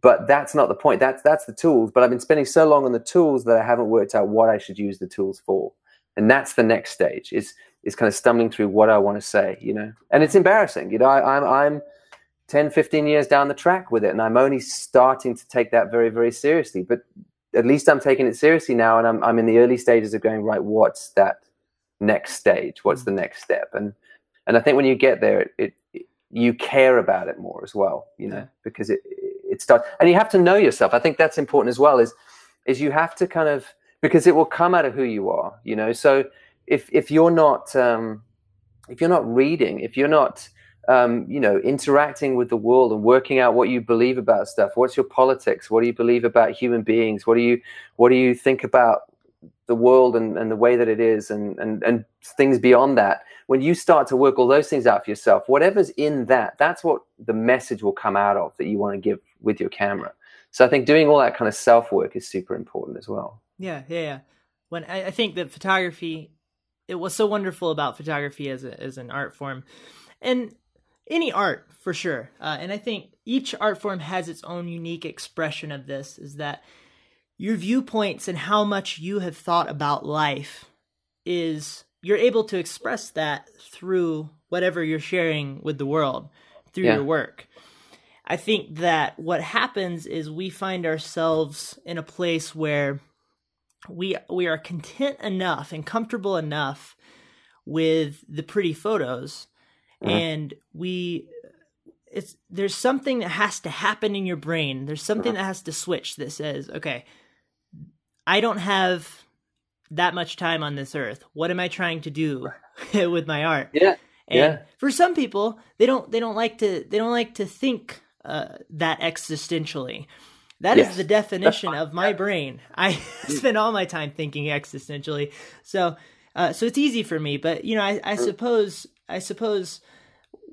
But that's not the point. That's that's the tools. But I've been spending so long on the tools that I haven't worked out what I should use the tools for. And that's the next stage. Is is kind of stumbling through what I want to say. You know, and it's embarrassing. You know, I, I'm I'm 10, 15 years down the track with it, and I'm only starting to take that very very seriously. But at least I'm taking it seriously now, and I'm I'm in the early stages of going right. What's that next stage? What's the next step? And and I think when you get there, it, it you care about it more as well, you know, because it it starts, and you have to know yourself. I think that's important as well. Is is you have to kind of because it will come out of who you are, you know. So if if you're not um, if you're not reading, if you're not um, you know, interacting with the world and working out what you believe about stuff. What's your politics? What do you believe about human beings? What do you what do you think about the world and, and the way that it is and, and, and things beyond that, when you start to work all those things out for yourself, whatever's in that, that's what the message will come out of that you want to give with your camera. So I think doing all that kind of self work is super important as well. Yeah, yeah, yeah. When I, I think that photography, it was so wonderful about photography as a, as an art form, and any art for sure. Uh, and I think each art form has its own unique expression of this. Is that your viewpoints and how much you have thought about life is you're able to express that through whatever you're sharing with the world through yeah. your work. I think that what happens is we find ourselves in a place where we we are content enough and comfortable enough with the pretty photos mm-hmm. and we it's there's something that has to happen in your brain there's something mm-hmm. that has to switch that says okay i don't have that much time on this earth what am i trying to do with my art yeah and yeah. for some people they don't they don't like to they don't like to think uh, that existentially that yes. is the definition of my brain. I spend all my time thinking existentially. So, uh, so it's easy for me. But you know, I, I suppose, I suppose,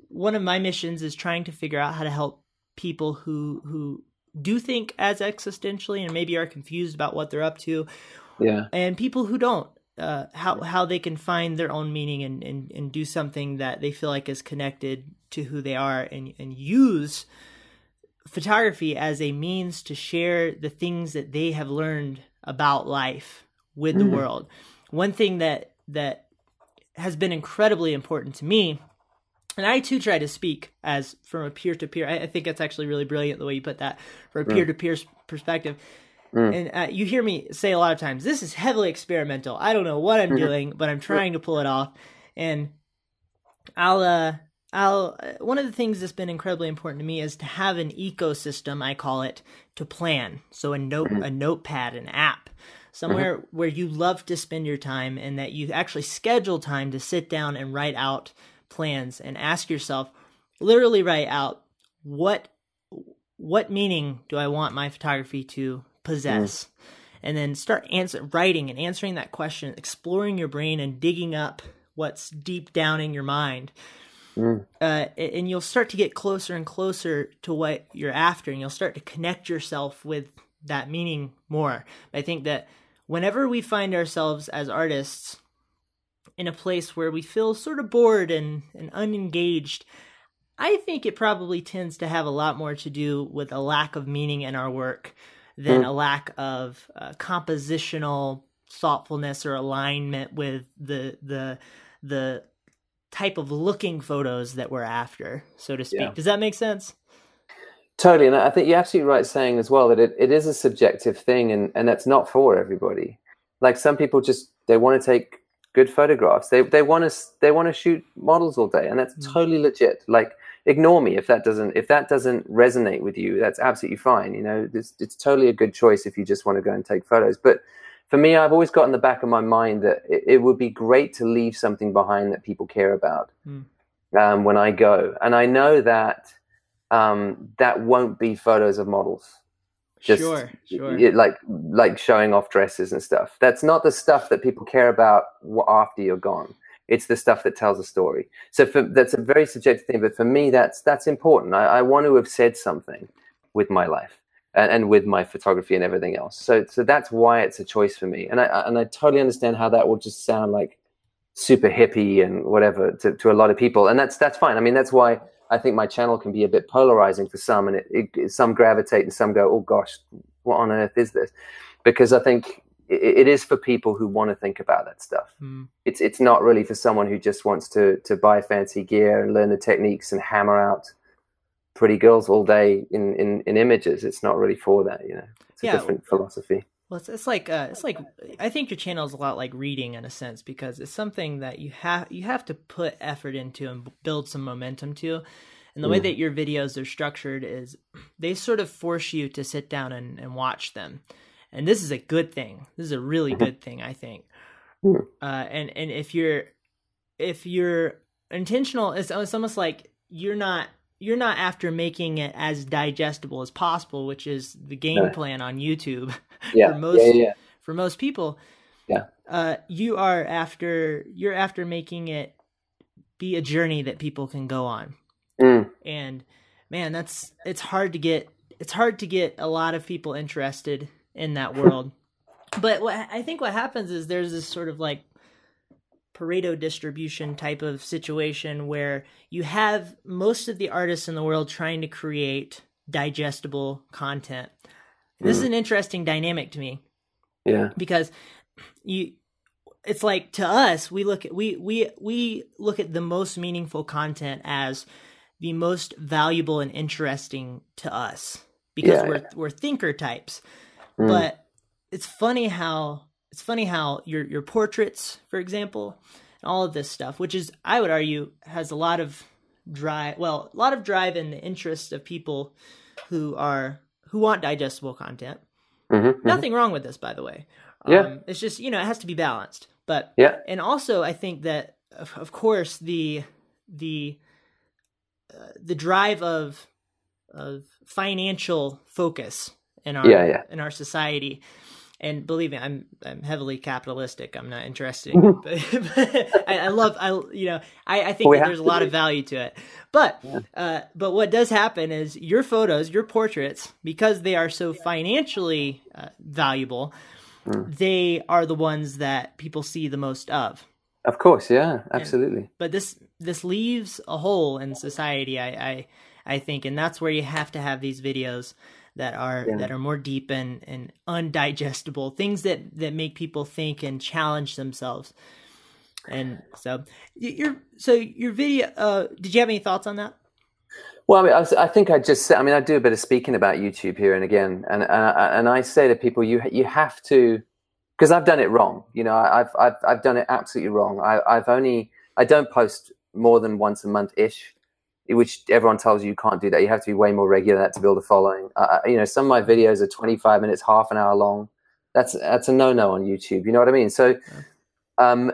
one of my missions is trying to figure out how to help people who who do think as existentially and maybe are confused about what they're up to. Yeah. And people who don't. Uh, how how they can find their own meaning and, and, and do something that they feel like is connected to who they are and and use photography as a means to share the things that they have learned about life with mm-hmm. the world. One thing that that has been incredibly important to me, and I too try to speak as from a peer to peer. I think that's actually really brilliant the way you put that for a peer to peer perspective. Mm. And uh, you hear me say a lot of times, this is heavily experimental. I don't know what I'm mm-hmm. doing, but I'm trying to pull it off. And I'll uh, I'll uh, one of the things that's been incredibly important to me is to have an ecosystem I call it to plan. So a note mm-hmm. a notepad, an app, somewhere mm-hmm. where you love to spend your time and that you actually schedule time to sit down and write out plans and ask yourself literally write out what what meaning do I want my photography to possess? Mm. And then start answer, writing and answering that question, exploring your brain and digging up what's deep down in your mind Mm. Uh, and you'll start to get closer and closer to what you're after, and you'll start to connect yourself with that meaning more. I think that whenever we find ourselves as artists in a place where we feel sort of bored and, and unengaged, I think it probably tends to have a lot more to do with a lack of meaning in our work than mm. a lack of uh, compositional thoughtfulness or alignment with the the the type of looking photos that we're after, so to speak. Yeah. Does that make sense? Totally. And I think you're absolutely right saying as well that it, it is a subjective thing and, and that's not for everybody. Like some people just they want to take good photographs. They they want to they want to shoot models all day and that's mm. totally legit. Like ignore me if that doesn't if that doesn't resonate with you, that's absolutely fine. You know, it's, it's totally a good choice if you just want to go and take photos. But for me, I've always got in the back of my mind that it, it would be great to leave something behind that people care about mm. um, when I go. And I know that um, that won't be photos of models. Just sure, sure. It, like like showing off dresses and stuff. That's not the stuff that people care about after you're gone. It's the stuff that tells a story. So for, that's a very subjective thing, but for me, that's that's important. I, I want to have said something with my life and, and with my photography and everything else. So so that's why it's a choice for me. And I and I totally understand how that will just sound like super hippie and whatever to, to a lot of people. And that's that's fine. I mean that's why I think my channel can be a bit polarizing for some and it, it some gravitate and some go, Oh gosh, what on earth is this? Because I think it, it is for people who want to think about that stuff. Mm. It's it's not really for someone who just wants to to buy fancy gear and learn the techniques and hammer out pretty girls all day in, in, in images. It's not really for that, you know. It's a yeah. different philosophy. Well, it's, it's like uh, it's like I think your channel is a lot like reading in a sense because it's something that you have you have to put effort into and build some momentum to. And the mm. way that your videos are structured is they sort of force you to sit down and, and watch them. And this is a good thing. This is a really mm-hmm. good thing, I think. Mm. Uh, and and if you're if you're intentional, it's, it's almost like you're not you're not after making it as digestible as possible, which is the game plan on YouTube yeah. for most yeah, yeah. for most people. Yeah. Uh, you are after you're after making it be a journey that people can go on. Mm. And man, that's it's hard to get it's hard to get a lot of people interested in that world. but what I think what happens is there's this sort of like Pareto distribution type of situation where you have most of the artists in the world trying to create digestible content. This mm. is an interesting dynamic to me. Yeah. Because you it's like to us we look at we we we look at the most meaningful content as the most valuable and interesting to us because yeah. we're we're thinker types. Mm. But it's funny how it's funny how your your portraits, for example, and all of this stuff, which is I would argue has a lot of drive well, a lot of drive in the interest of people who are who want digestible content. Mm-hmm, Nothing mm-hmm. wrong with this, by the way. Yeah. Um, it's just, you know, it has to be balanced. But yeah. And also I think that of, of course the the uh, the drive of of financial focus in our yeah, yeah. in our society and believe me, I'm I'm heavily capitalistic. I'm not interested, but, but I, I, love I you know I, I think that there's a lot of value to it. But yeah. uh, but what does happen is your photos, your portraits, because they are so financially uh, valuable, mm. they are the ones that people see the most of. Of course, yeah, absolutely. And, but this this leaves a hole in society. I I I think, and that's where you have to have these videos that are yeah. that are more deep and, and undigestible things that that make people think and challenge themselves and so your so your video uh did you have any thoughts on that well, I, mean, I, I, think I just, I mean, I do a bit of speaking about YouTube here and again, and and, and I say to people, you you have to, because I've done it wrong. You know, I've I've I've done it absolutely wrong. I, I've only, I don't post more than once a month ish which everyone tells you you can't do that. You have to be way more regular that to build a following. Uh, uh you know, some of my videos are 25 minutes, half an hour long. That's that's a no no on YouTube. You know what I mean? So, um,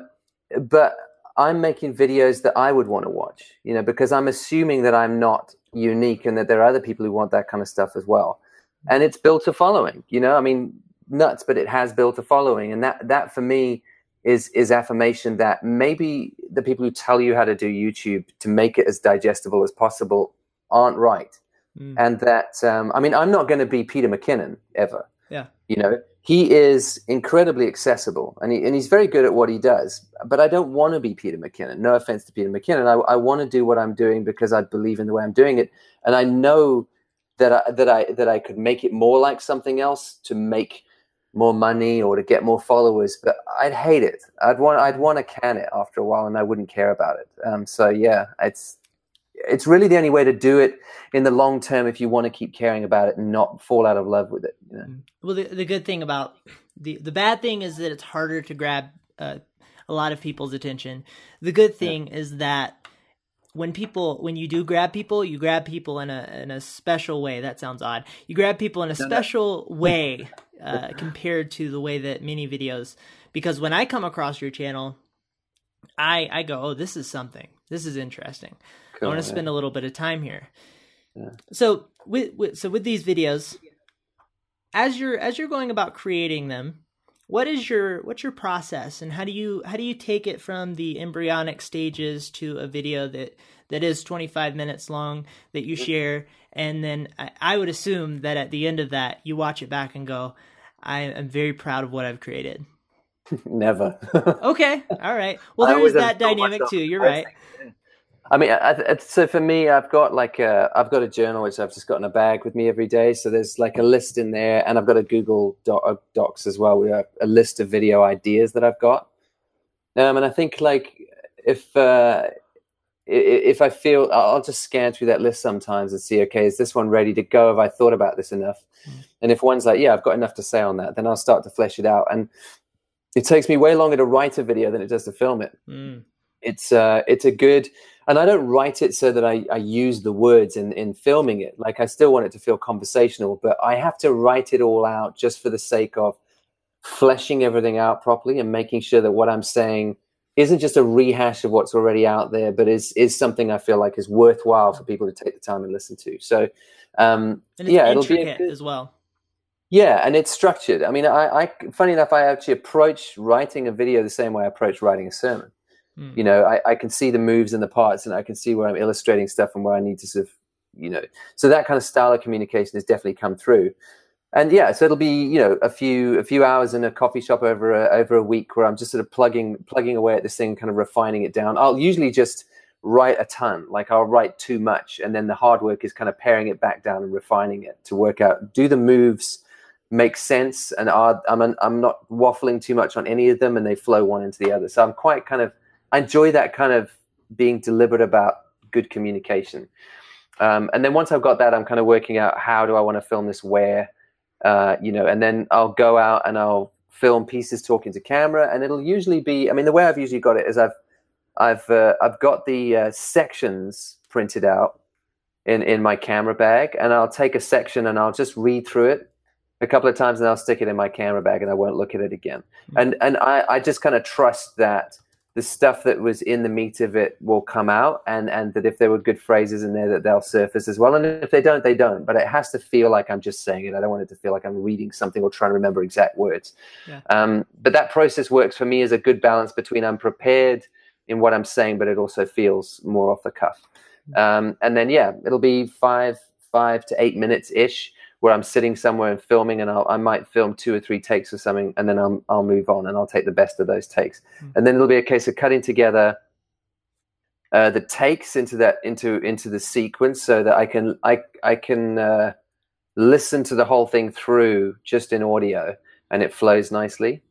but I'm making videos that I would want to watch. You know, because I'm assuming that I'm not unique and that there are other people who want that kind of stuff as well. And it's built a following. You know, I mean, nuts, but it has built a following, and that that for me is is affirmation that maybe the people who tell you how to do YouTube to make it as digestible as possible aren't right, mm. and that um, I mean I'm not going to be Peter McKinnon ever. Yeah, you know he is incredibly accessible and, he, and he's very good at what he does. But I don't want to be Peter McKinnon. No offense to Peter McKinnon. I, I want to do what I'm doing because I believe in the way I'm doing it, and I know that I, that I that I could make it more like something else to make more money or to get more followers, but I'd hate it. I'd want I'd want to can it after a while, and I wouldn't care about it. Um, so yeah, it's it's really the only way to do it in the long term if you want to keep caring about it and not fall out of love with it. You know? Mm. Well, the the good thing about the the bad thing is that it's harder to grab uh, a lot of people's attention. The good thing yeah. is that when people when you do grab people you grab people in a in a special way that sounds odd you grab people in a special way uh, compared to the way that many videos because when I come across your channel, I I go, oh, this is something. This is interesting. Cool, I want to spend a little bit of time here. Yeah. So with, with so with these videos, as you're as you're going about creating them, what is your what's your process and how do you how do you take it from the embryonic stages to a video that that is 25 minutes long that you share and then I, I would assume that at the end of that you watch it back and go I am very proud of what I've created. Never. okay. All right. Well, there is that dynamic too. You're right. I mean, I, I, so for me, I've got like a, I've got a journal which I've just got in a bag with me every day. So there's like a list in there, and I've got a Google uh, Docs as well. We have a list of video ideas that I've got. Um, and I think like if uh, if I feel, I'll just scan through that list sometimes and see, okay, is this one ready to go? Have I thought about this enough? Mm. And if one's like, yeah, I've got enough to say on that, then I'll start to flesh it out. And it takes me way longer to write a video than it does to film it. Mm. It's uh, it's a good, and I don't write it so that I, I use the words in in filming it. Like I still want it to feel conversational, but I have to write it all out just for the sake of fleshing everything out properly and making sure that what I'm saying isn't just a rehash of what's already out there, but is is something I feel like is worthwhile for people to take the time and listen to. So, um, yeah, it'll be good, as well. Yeah, and it's structured. I mean, I, I funny enough, I actually approach writing a video the same way I approach writing a sermon. Mm. You know, I, I can see the moves and the parts, and I can see where I'm illustrating stuff and where I need to sort of, you know, so that kind of style of communication has definitely come through. And yeah, so it'll be you know a few a few hours in a coffee shop over a, over a week where I'm just sort of plugging plugging away at this thing, kind of refining it down. I'll usually just write a ton, like I'll write too much, and then the hard work is kind of paring it back down and refining it to work out do the moves make sense and are I'm I'm not waffling too much on any of them and they flow one into the other. So I'm quite kind of I enjoy that kind of being deliberate about good communication. Um, and then once I've got that, I'm kind of working out how do I want to film this where, uh, you know, and then I'll go out and I'll film pieces talking to camera, and it'll usually be. I mean, the way I've usually got it is I've I've uh, I've got the uh, sections printed out in in my camera bag, and I'll take a section and I'll just read through it a couple of times, and I'll stick it in my camera bag, and I won't look at it again. Mm-hmm. And and I I just kind of trust that the stuff that was in the meat of it will come out and and that if there were good phrases in there that they'll surface as well. And if they don't they don't. But it has to feel like i'm just saying it. I don't want it to feel like i'm reading something or trying to remember exact words. Yeah. um, but that process works for me as a good balance between i'm prepared in what i'm saying but it also feels more off the cuff. Mm. um, and then yeah it'll be five five to eight minutes ish where I'm sitting somewhere and filming, and I'll, i might film two or three takes or something, and then I'll, I'll move on and I'll take the best of those takes, mm-hmm. and then it'll be a case of cutting together uh, the takes into that into into the sequence so that I can I I can uh, listen to the whole thing through just in audio, and it flows nicely.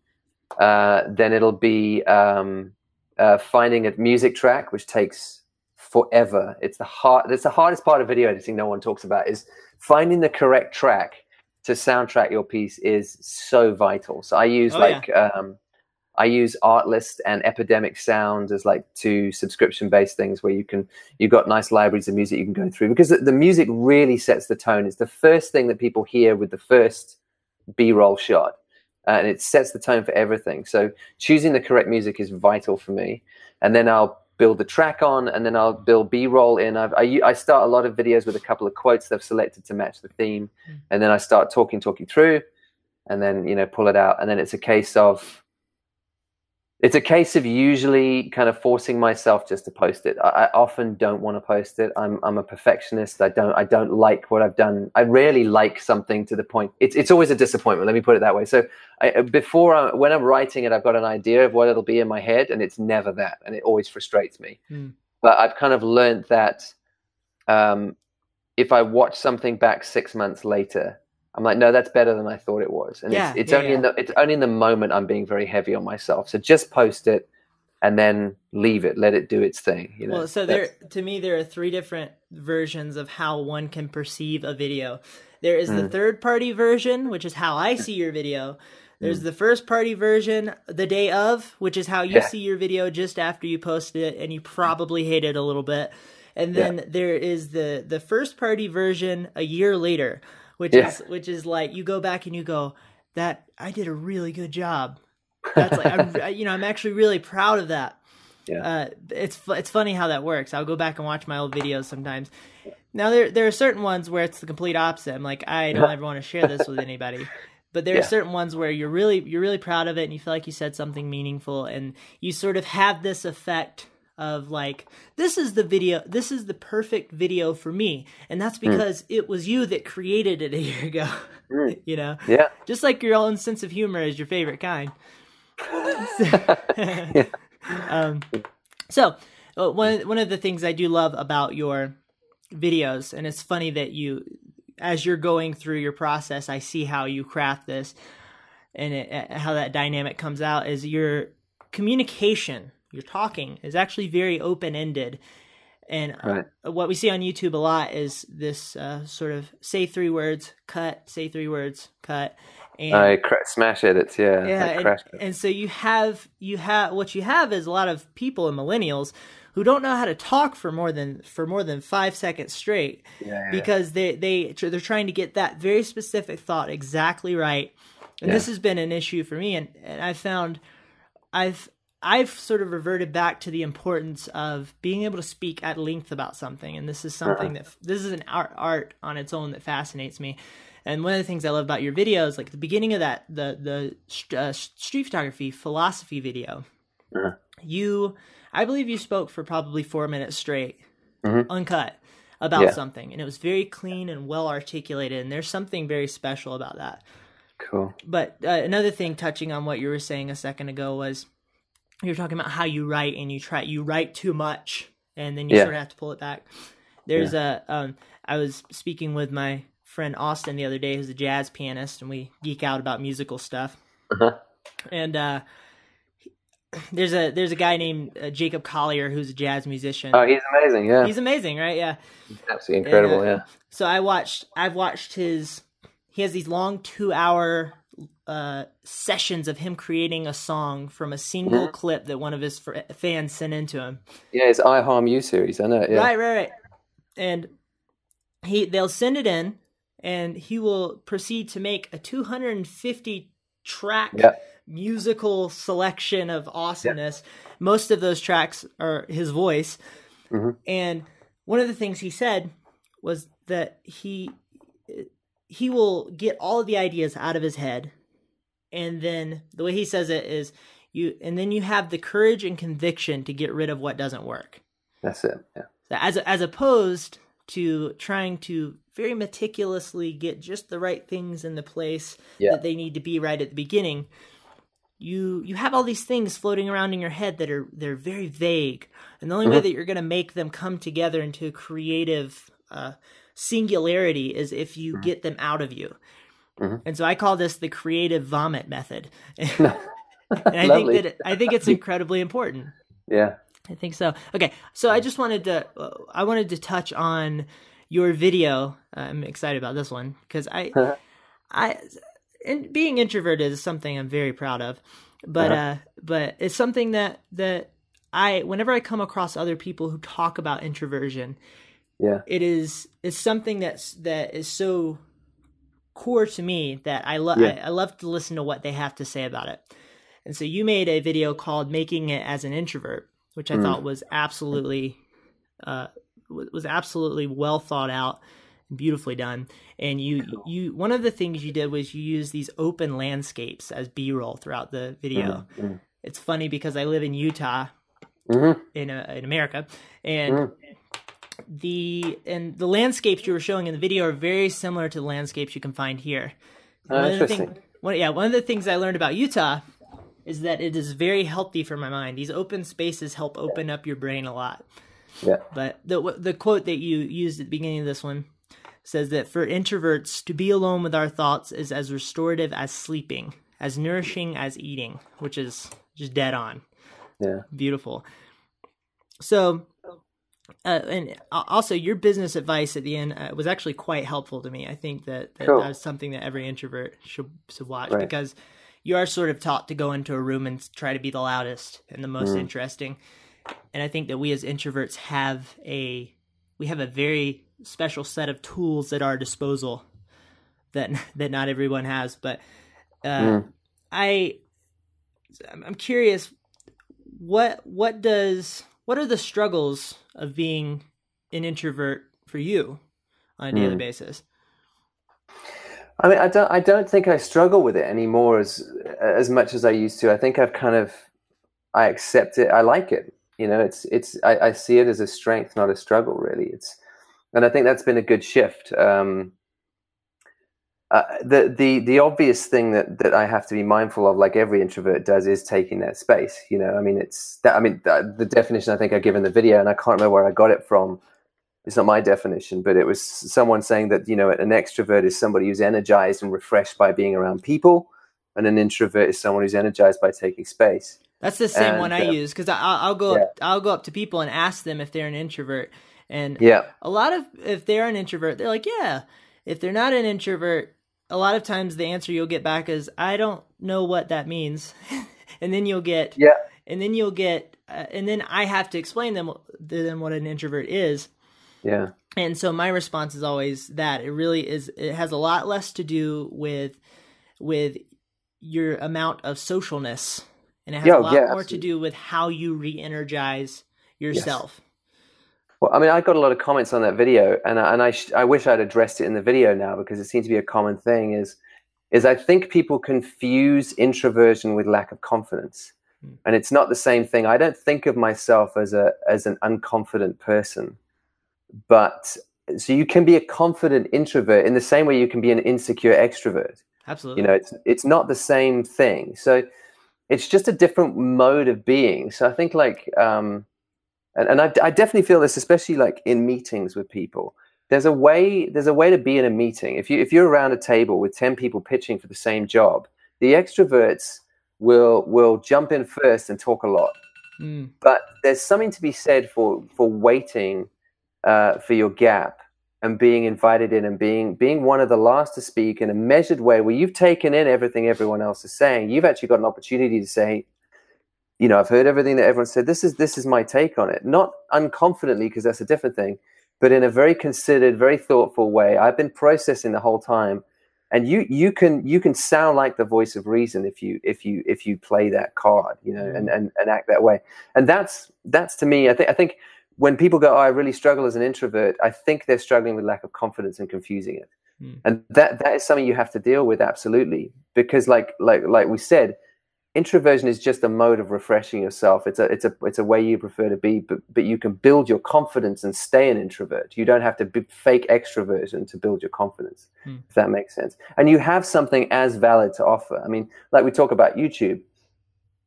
Uh, then it'll be um, uh, finding a music track, which takes forever. It's the hard. It's the hardest part of video editing. No one talks about is finding the correct track to soundtrack your piece is so vital. So I use oh, like yeah. um, I use Artlist and Epidemic Sound as like two subscription based things where you can you've got nice libraries of music you can go through because the, the music really sets the tone. It's the first thing that people hear with the first B roll shot. Uh, and it sets the tone for everything. So choosing the correct music is vital for me. And then I'll build the track on, and then I'll build B-roll in. I've, I, I start a lot of videos with a couple of quotes that I've selected to match the theme, mm. and then I start talking, talking through, and then you know pull it out, and then it's a case of it's a case of usually kind of forcing myself just to post it. I, I, often don't want to post it. I'm I'm a perfectionist. I don't I don't like what I've done. I rarely like something to the point. It's it's always a disappointment. Let me put it that way. So I, before I, when I'm writing it, I've got an idea of what it'll be in my head, and it's never that, and it always frustrates me. Mm. But I've kind of learned that um, if I watch something back six months later, I'm like, no, that's better than I thought it was. And yeah, it's, it's yeah, only yeah. in the it's only in the moment I'm being very heavy on myself. So just post it and then leave it, let it do its thing. You know. Well, so there to me there are three different versions of how one can perceive a video. There is mm. the third party version, which is how I see your video. There's mm. the first party version the day of, which is how you see your video just after you post it and you probably hate it a little bit. And then there is the the first party version a year later which yeah. is which is like you go back and you go that I did a really good job. That's like I'm, you know I'm actually really proud of that. Yeah. Uh, it's it's funny how that works. I'll go back and watch my old videos sometimes. Now there there are certain ones where it's the complete opposite. I'm like I don't ever want to share this with anybody. But there yeah. are certain ones where you're really you're really proud of it and you feel like you said something meaningful and you sort of have this effect of like this is the video this is the perfect video for me and that's hmm. because mm. it was you that created it a year ago mm. you know yeah just like your own sense of humor is your favorite kind yeah. um, so uh, one one of the things I do love about your videos and it's funny that you as you're going through your process I see how you craft this and it, how that dynamic comes out is your communication you're talking is actually very open ended. And uh, right. uh, what we see on YouTube a lot is this uh, sort of say three words, cut, say three words, cut. And, uh, cr- smash edits, yeah. Yeah, and, and so you have you have what you have is a lot of people and millennials who don't know how to talk for more than for more than five seconds straight yeah, yeah. because they they they're trying to get that very specific thought exactly right and yeah. this has been an issue for me and, and i found i've I've sort of reverted back to the importance of being able to speak at length about something, and this is something that this is an art art on its own that fascinates me. And one of the things I love about your videos, like the beginning of that, the the uh, street photography philosophy video, uh-huh. you, I believe you spoke for probably four minutes straight, mm-hmm. uncut, about yeah. something, and it was very clean and well articulated. And there's something very special about that. Cool. But uh, another thing, touching on what you were saying a second ago, was you were talking about how you write and you try you write too much, and then you yeah. sort of have to pull it back. There's yeah. a um, I was speaking with my friend Austin the other day, who's a jazz pianist, and we geek out about musical stuff. Uh-huh. And uh, there's a there's a guy named uh, Jacob Collier who's a jazz musician. Oh, he's amazing. Yeah, he's amazing, right? Yeah, absolutely incredible. And, uh, yeah. So I watched I've watched his. He has these long two hour uh, sessions of him creating a song from a single mm-hmm. clip that one of his fr- fans sent into him. Yeah, it's IHarmU series. I know. Yeah. Right, right, right. And he they'll send it in, and he will proceed to make a 250 track yeah. musical selection of awesomeness. Yeah. Most of those tracks are his voice. Mm-hmm. And one of the things he said was that he he will get all of the ideas out of his head and then the way he says it is you and then you have the courage and conviction to get rid of what doesn't work that's it yeah so as as opposed to trying to very meticulously get just the right things in the place yeah. that they need to be right at the beginning you you have all these things floating around in your head that are they're very vague and the only mm-hmm. way that you're going to make them come together into a creative uh, singularity is if you mm-hmm. get them out of you mm-hmm. and so i call this the creative vomit method and i think that it, i think it's incredibly important yeah I think so. Okay, so I just wanted to uh, I wanted to touch on your video. I'm excited about this one because I I and being introverted is something I'm very proud of. But uh-huh. uh but it's something that that I whenever I come across other people who talk about introversion, yeah. It is it's something that's that is so core to me that I love yeah. I, I love to listen to what they have to say about it. And so you made a video called Making It as an Introvert which I mm. thought was absolutely uh, was absolutely well thought out and beautifully done. And you you one of the things you did was you used these open landscapes as B roll throughout the video. Mm-hmm. It's funny because I live in Utah, mm-hmm. in uh, in America, and. Mm. The and the landscapes you were showing in the video are very similar to the landscapes you can find here. Uh, one interesting. Thing, one, yeah, one of the things I learned about Utah is that it is very healthy for my mind. These open spaces help open up your brain a lot. Yeah. But the the quote that you used at the beginning of this one says that for introverts to be alone with our thoughts is as restorative as sleeping, as nourishing as eating, which is just dead on. Yeah. Beautiful. So uh, and also your business advice at the end uh, was actually quite helpful to me. I think that, that cool. that's something that every introvert should, should watch right. because you are sort of taught to go into a room and try to be the loudest and the most mm. interesting. And I think that we as introverts have a we have a very special set of tools at our disposal that that not everyone has. But uh, mm. I I'm curious what what does what are the struggles of being an introvert for you on a daily mm. basis? I mean, I don't. I don't think I struggle with it anymore as as much as I used to. I think I've kind of, I accept it. I like it. You know, it's it's. I, I see it as a strength, not a struggle. Really, it's, and I think that's been a good shift. Um, uh, the the the obvious thing that that I have to be mindful of, like every introvert does, is taking that space. You know, I mean, it's that. I mean, the, the definition I think I give in the video, and I can't remember where I got it from it's not my definition, but it was someone saying that you know an extrovert is somebody who's energized and refreshed by being around people, and an introvert is someone who's energized by taking space. That's the same and, one I uh, use because I'll go yeah. up, I'll go up to people and ask them if they're an introvert, and yeah, a lot of if they're an introvert, they're like, yeah. If they're not an introvert, a lot of times the answer you'll get back is, I don't know what that means, and then you'll get yeah, and then you'll get, uh, and then I have to explain them to them what an introvert is yeah. And so my response is always that it really is it has a lot less to do with with your amount of socialness and it has Yo, a lot yeah, more absolutely. to do with how you re-energize yourself. Well, I mean, I got a lot of comments on that video, and I, and I, sh- I wish I'd addressed it in the video now because it seems to be a common thing. Is is I think people confuse introversion with lack of confidence, mm. and it's not the same thing. I don't think of myself as a as an unconfident person, but so you can be a confident introvert in the same way you can be an insecure extrovert. Absolutely, you know, it's it's not the same thing. So it's just a different mode of being. So I think like. Um, and, and I, I definitely feel this, especially like in meetings with people. There's a way. There's a way to be in a meeting. If you if you're around a table with ten people pitching for the same job, the extroverts will will jump in first and talk a lot. Mm. But there's something to be said for for waiting uh, for your gap and being invited in and being being one of the last to speak in a measured way where you've taken in everything everyone else is saying. You've actually got an opportunity to say, you know, I've heard everything that everyone said. This is this is my take on it, not unconfidently because that's a different thing, but in a very considered, very thoughtful way. I've been processing the whole time, and you you can you can sound like the voice of reason if you if you if you play that card, you know, and and, and act that way. And that's that's to me, I think I think when people go, oh, I really struggle as an introvert, I think they're struggling with lack of confidence and confusing it. Mm. And that that is something you have to deal with absolutely because like like like we said introversion is just a mode of refreshing yourself. It's a it's a it's a way you prefer to be but but you can build your confidence and stay an introvert. You don't have to be fake extroversion to build your confidence hmm. if that makes sense. And you have something as valid to offer. I mean like we talk about youtube.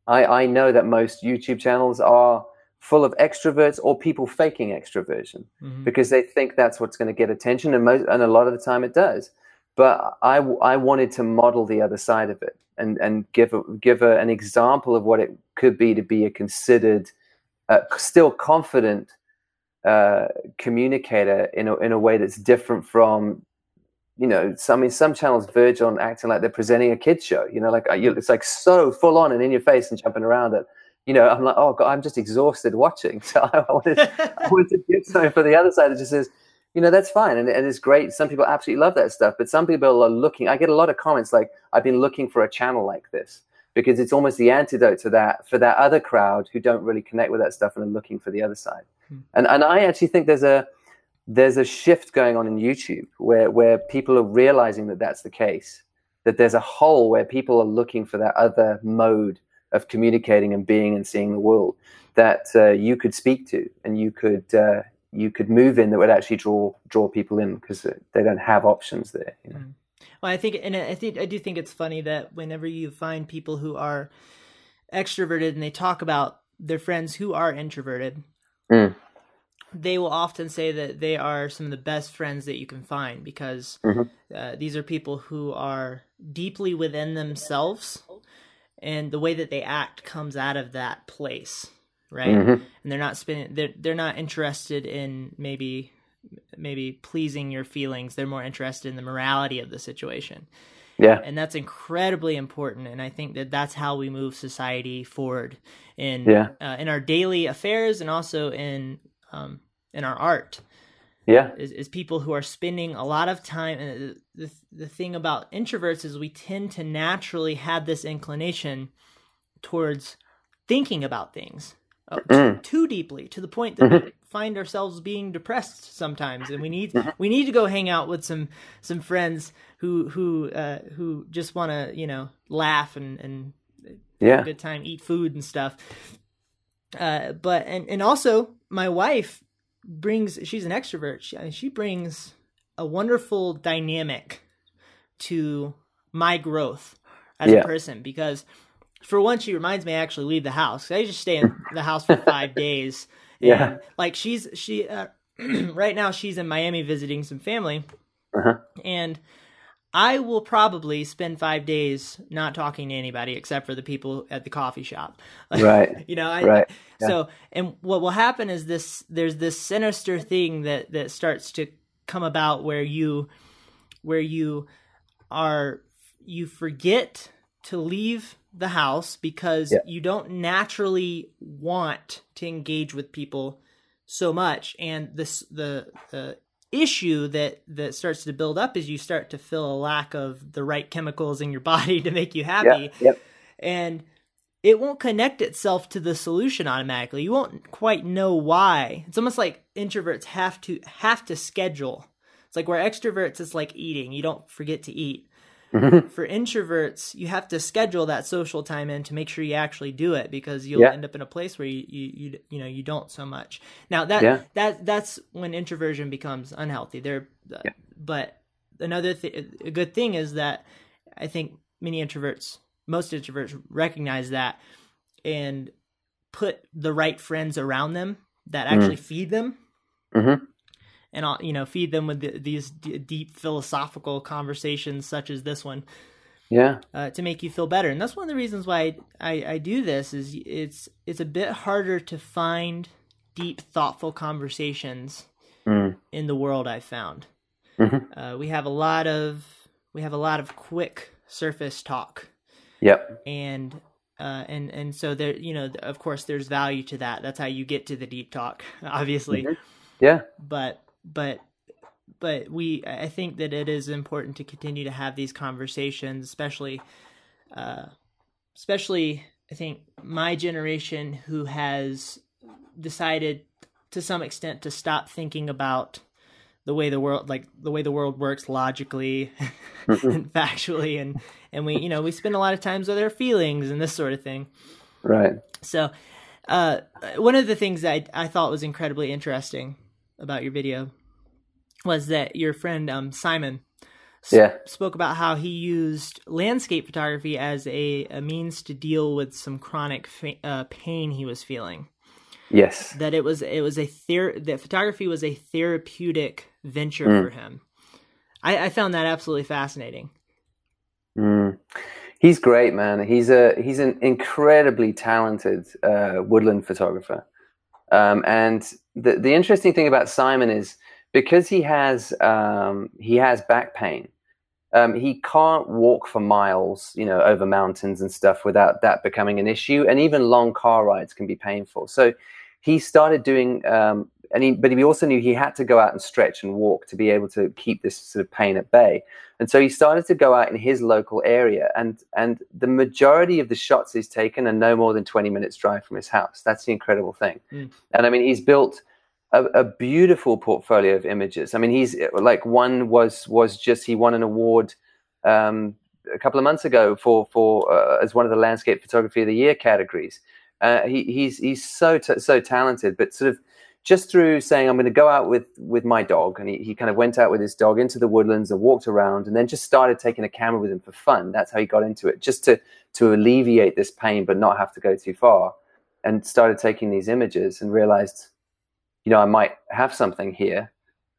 I i know that most youtube channels are full of extroverts or people faking extroversion mm-hmm. because they think that's what's going to get attention and most and a lot of the time it does. But i i wanted to model the other side of it and and give a, give a, an example of what it could be to be a considered, uh, still confident uh, communicator in a in a way that's different from, you know, some I mean, some channels verge on acting like they're presenting a kids show. You know, like it's like so full on and in your face and jumping around that. You know, I'm like, oh God, I'm just exhausted watching. So I wanted, I wanted to give something for the other side that just says, you know that's fine and, and it's great some people absolutely love that stuff but some people are looking i get a lot of comments like i've been looking for a channel like this because it's almost the antidote to that for that other crowd who don't really connect with that stuff and are looking for the other side hmm. and and i actually think there's a there's a shift going on in youtube where where people are realizing that that's the case that there's a hole where people are looking for that other mode of communicating and being and seeing the world that uh, you could speak to and you could uh, you could move in that would actually draw draw people in because they don't have options there. You know? Mm. Well, I think, and I think I do think it's funny that whenever you find people who are extroverted and they talk about their friends who are introverted, mm. they will often say that they are some of the best friends that you can find because mm-hmm. uh, these are people who are deeply within themselves, and the way that they act comes out of that place right? Mm-hmm. And they're not spending they're they're not interested in maybe maybe pleasing your feelings. They're more interested in the morality of the situation. Yeah. And that's incredibly important and I think that that's how we move society forward in yeah. uh, in our daily affairs and also in um in our art. Yeah. Is, is people who are spending a lot of time and the the thing about introverts is we tend to naturally have this inclination towards thinking about things uh, mm. too deeply to the point that mm-hmm. we find ourselves being depressed sometimes and we need mm-hmm. we need to go hang out with some some friends who who uh, who just want to you know laugh and and yeah. have a good time eat food and stuff uh, but and and also my wife brings she's an extrovert she, she brings a wonderful dynamic to my growth as yeah. a person because for one, she reminds me I actually leave the house. I just stay in the house for five days. And, yeah. Like she's she uh, right now she's in Miami visiting some family, uh-huh. and I will probably spend five days not talking to anybody except for the people at the coffee shop. Right. you know. I, right. Yeah. So and what will happen is this: there's this sinister thing that that starts to come about where you where you are you forget to leave the house because yeah. you don't naturally want to engage with people so much and this the the issue that that starts to build up is you start to feel a lack of the right chemicals in your body to make you happy yeah. Yep. and it won't connect itself to the solution automatically. You won't quite know why. It's almost like introverts have to have to schedule. It's like where extroverts it's like eating. You don't forget to eat. Mm-hmm. For introverts, you have to schedule that social time in to make sure you actually do it because you'll yeah. end up in a place where you, you you you know you don't so much. Now that yeah. that that's when introversion becomes unhealthy. There, uh, yeah. but another th- a good thing is that I think many introverts, most introverts, recognize that and put the right friends around them that mm-hmm. actually mm. feed them. Mm-hmm and I'll, you know feed them with the, these d- deep philosophical conversations such as this one yeah. uh, to make you feel better. And that's one of the reasons why I, I, I do this is it's it's a bit harder to find deep thoughtful conversations mm. in the world i've found. Mm-hmm. uh, we have a lot of we have a lot of quick surface talk. Yep. And uh, and and so there you know of course there's value to that. That's how you get to the deep talk obviously. Mm-hmm. yeah. But but but we I think that it is important to continue to have these conversations, especially uh, especially I think my generation who has decided to some extent to stop thinking about the way the world like the way the world works logically and factually and and we you know we spend a lot of times with our feelings and this sort of thing. Right. So uh one of the things I I thought was incredibly interesting about your video was that your friend um, Simon yeah. spoke about how he used landscape photography as a, a means to deal with some chronic fa- uh, pain he was feeling. Yes, that it was it was a ther- that photography was a therapeutic venture mm. for him. I, I, found that absolutely fascinating. Mm. He's great, man. He's a he's an incredibly talented uh, woodland photographer. Um, and the the interesting thing about Simon is because he has um, he has back pain. Um, he can't walk for miles, you know, over mountains and stuff without that becoming an issue. And even long car rides can be painful. So he started doing, um, and he, but he also knew he had to go out and stretch and walk to be able to keep this sort of pain at bay. And so he started to go out in his local area, and and the majority of the shots he's taken are no more than twenty minutes drive from his house. That's the incredible thing. Mm. And I mean, he's built a, a, beautiful portfolio of images. I mean, he's like one was was just he won an award um, a couple of months ago for for uh, as one of the landscape photography of the year categories. Uh, he, he's he's so t- so talented, but sort of just through saying I'm going to go out with with my dog, and he, he kind of went out with his dog into the woodlands and walked around, and then just started taking a camera with him for fun. That's how he got into it, just to to alleviate this pain, but not have to go too far. And started taking these images and realized you know, I might have something here.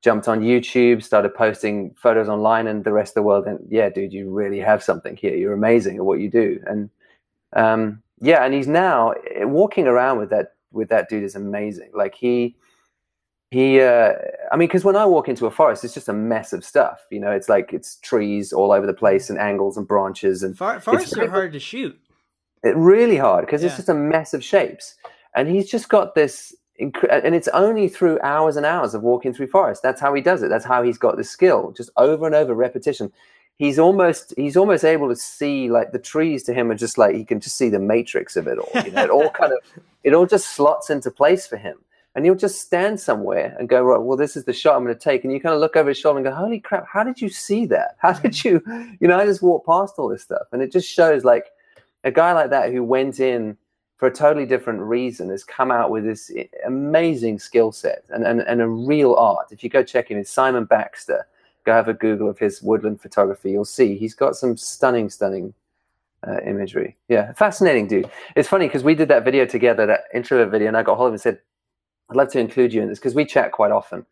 Jumped on YouTube, started posting photos online, and the rest of the world. And yeah, dude, you really have something here. You're amazing at what you do. And um, yeah, and he's now eh, walking around with that with that dude is amazing. Like he he uh, i mean because when i walk into a forest it's just a mess of stuff you know it's like it's trees all over the place and angles and branches and For- forests are hard to shoot it really hard because yeah. it's just a mess of shapes and he's just got this and it's only through hours and hours of walking through forest. That's how he does it. That's how he's got the skill just over and over repetition. He's almost he's almost able to see like the trees to him are just like he can just see the matrix of it all you know? It all kind of it all just slots into place for him. And he'll just stand somewhere and go right well this is the shot i'm going to take. And you kind of look over his shoulder and go holy crap how did you see that? How did mm. you you know i just walked past all this stuff. And it just shows like a guy like that who went in for a totally different reason, has come out with this amazing skill set and, and, and a real art. If you go check him, it's Simon Baxter. Go have a Google of his woodland photography. You'll see he's got some stunning, stunning uh, imagery. Yeah, fascinating dude. It's funny because we did that video together, that introvert video, and I got hold of him and said, I'd love to include you in this because we chat quite often.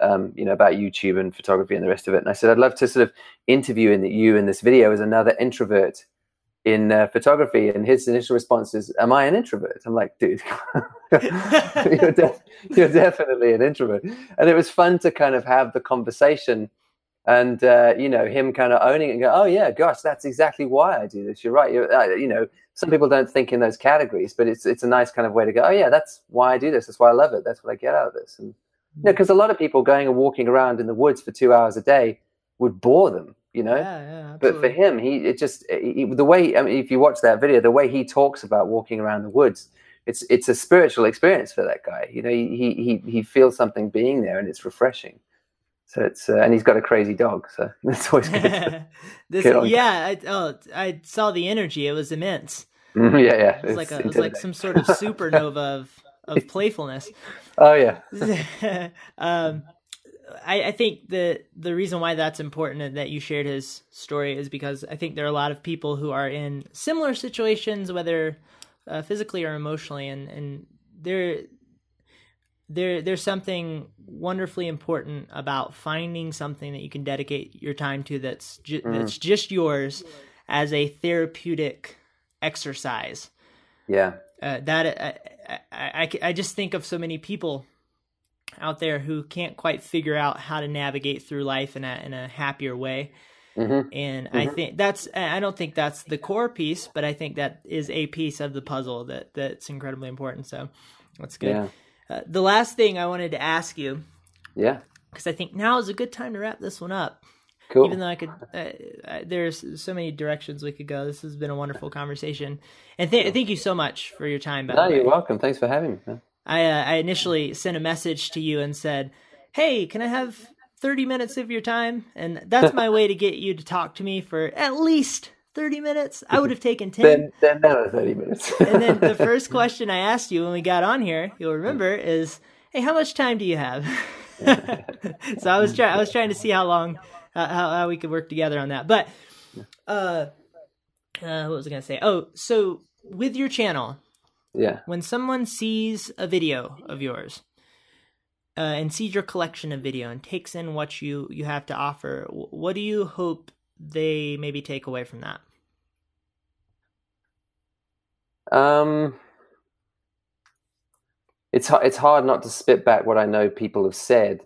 Um, you know about YouTube and photography and the rest of it. And I said I'd love to sort of interview in the, you in this video as another introvert in uh, photography and his initial response is am i an introvert? I'm like dude you're, de- you're, definitely an introvert. And it was fun to kind of have the conversation and uh, you know him kind of owning it and go oh yeah gosh that's exactly why i do this. You're right you're, uh, you know some people don't think in those categories but it's it's a nice kind of way to go oh yeah that's why i do this. That's why i love it. That's what i get out of this. And you know because a lot of people going and walking around in the woods for two hours a day would bore them you know. Yeah, yeah, but for him, he it just he, the way I mean, if you watch that video, the way he talks about walking around the woods, it's it's a spiritual experience for that guy. You know, he he he feels something being there, and it's refreshing. So it's uh, and he's got a crazy dog, so that's always good. this, Good on you. yeah, I, oh, I saw the energy. It was immense. Mhm, yeah, yeah. It was like a, it was like some sort of supernova of of playfulness. Oh yeah, um, I, I think the the reason why that's important and that you shared his story is because I think there are a lot of people who are in similar situations, whether uh, physically or emotionally, and and there there there's something wonderfully important about finding something that you can dedicate your time to that's ju- Mhm. that's just yours as a therapeutic exercise yeah, uh, that I, I, I, I just think of so many people out there who can't quite figure out how to navigate through life in a in a happier way hmm and i Mhm. think that's i don't think that's the core piece but i think that is a piece of the puzzle that that's incredibly important so that's good yeah, uh, the last thing i wanted to ask you yeah. because i think now is a good time to wrap this one up Cool. even though I could, uh, uh, there's so many directions we could go. This has been a wonderful conversation, and th- thank you so much for your time. No, you're welcome. Thanks for having me. man. I uh, I initially sent a message to you and said, "Hey, can I have 30 minutes of your time?" And that's my way to get you to talk to me for at least 30 minutes. I would have taken 10. Then, then another thirty minutes. and then the first question I asked you when we got on here, you'll remember, is, "Hey, how much time do you have?" so I was trying I was trying to see how long uh, how how we could work together on that. But uh, uh what was I going to say? Oh, so with your channel, yeah. when someone sees a video of yours uh, and sees your collection of video and takes in what you you have to offer what do you hope they maybe take away from that Um, it's it's hard not to spit back what I know people have said,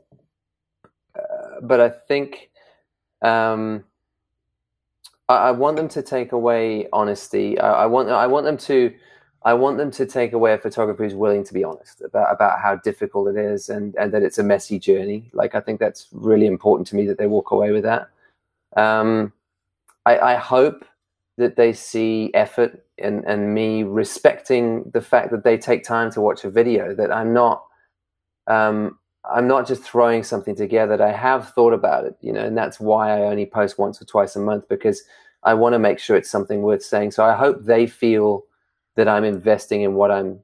uh, but I think um, I, I want them to take away honesty. I, I want I want them to I want them to take away a photographer who's willing to be honest about about how difficult it is and and that it's a messy journey. Like I think that's really important to me that they walk away with that. Um, I, I hope that they see effort and, and me respecting the fact that they take time to watch a video that i'm not um, i'm not just throwing something together i have thought about it you know and that's why i only post once or twice a month because i want to make sure it's something worth saying so i hope they feel that i'm investing in what i'm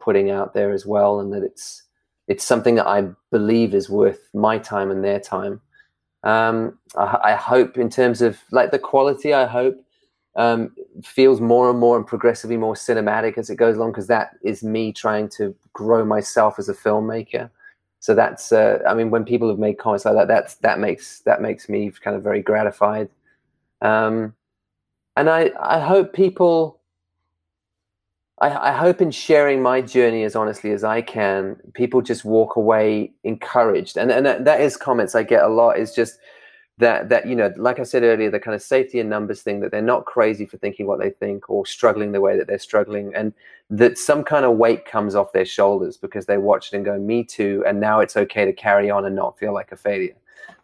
putting out there as well and that it's it's something that i believe is worth my time and their time um, I, I hope in terms of like the quality i hope um, feels more and more and progressively more cinematic as it goes along because that is me trying to grow myself as a filmmaker. So that's uh, I mean when people have made comments like that, that's that makes that makes me kind of very gratified. Um, and I I hope people. I, I hope in sharing my journey as honestly as I can, people just walk away encouraged. And and that, that is comments I get a lot. Is just that that you know like i said earlier the kind of safety in numbers thing that they're not crazy for thinking what they think or struggling the way that they're struggling and that some kind of weight comes off their shoulders because they watch it and go me too and now it's okay to carry on and not feel like a failure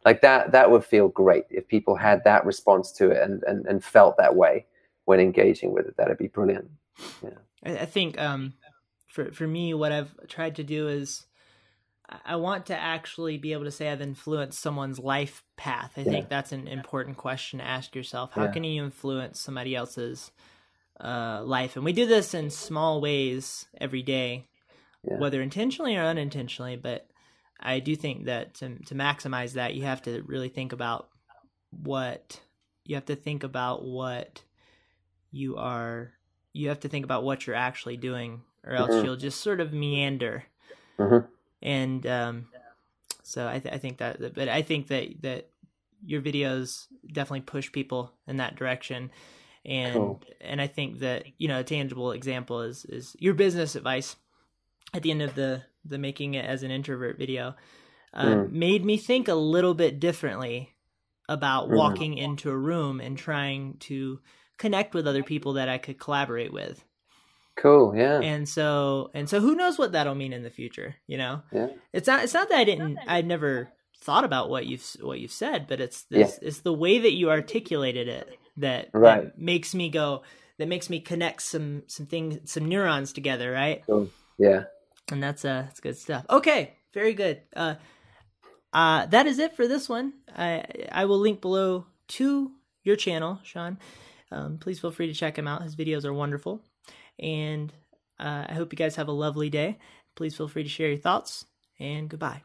like that that would feel great if people had that response to it and and, and felt that way when engaging with it that'd be brilliant I, I think um, for for me, what I've tried to do is I- want to actually be able to say I've influenced someone's life path. I Yeah. think that's an important question to ask yourself. How Yeah. can you influence somebody else's uh, life? And we do this in small ways every day, Yeah. whether intentionally or unintentionally. But I do think that to to maximize that, you have to really think about what you have to think about what you are you have to think about what you're actually doing or else Mhm. you'll just sort of meander Mhm. and um so i, th- I think that but i think that that your videos definitely push people in that direction and Cool. and i think that you know a tangible example is is your business advice at the end of the the making it as an introvert video uh, Mm. made me think a little bit differently about Mm. walking into a room and trying to connect with other people that I could collaborate with. cool yeah And so and so who knows what that'll mean in the future, you know? yeah It's not it's not that I didn't I'd never thought about what you've what you've said, but it's this yeah. it's the way that you articulated it that, right. that makes me go that makes me connect some some things some neurons together, right? Cool. Yeah. And that's uh that's good stuff. Okay, very good. Uh uh that is it for this one. I I will link below to your channel, Sean. Um, please feel free to check him out. His videos are wonderful. And uh, I hope you guys have a lovely day. Please feel free to share your thoughts, and goodbye.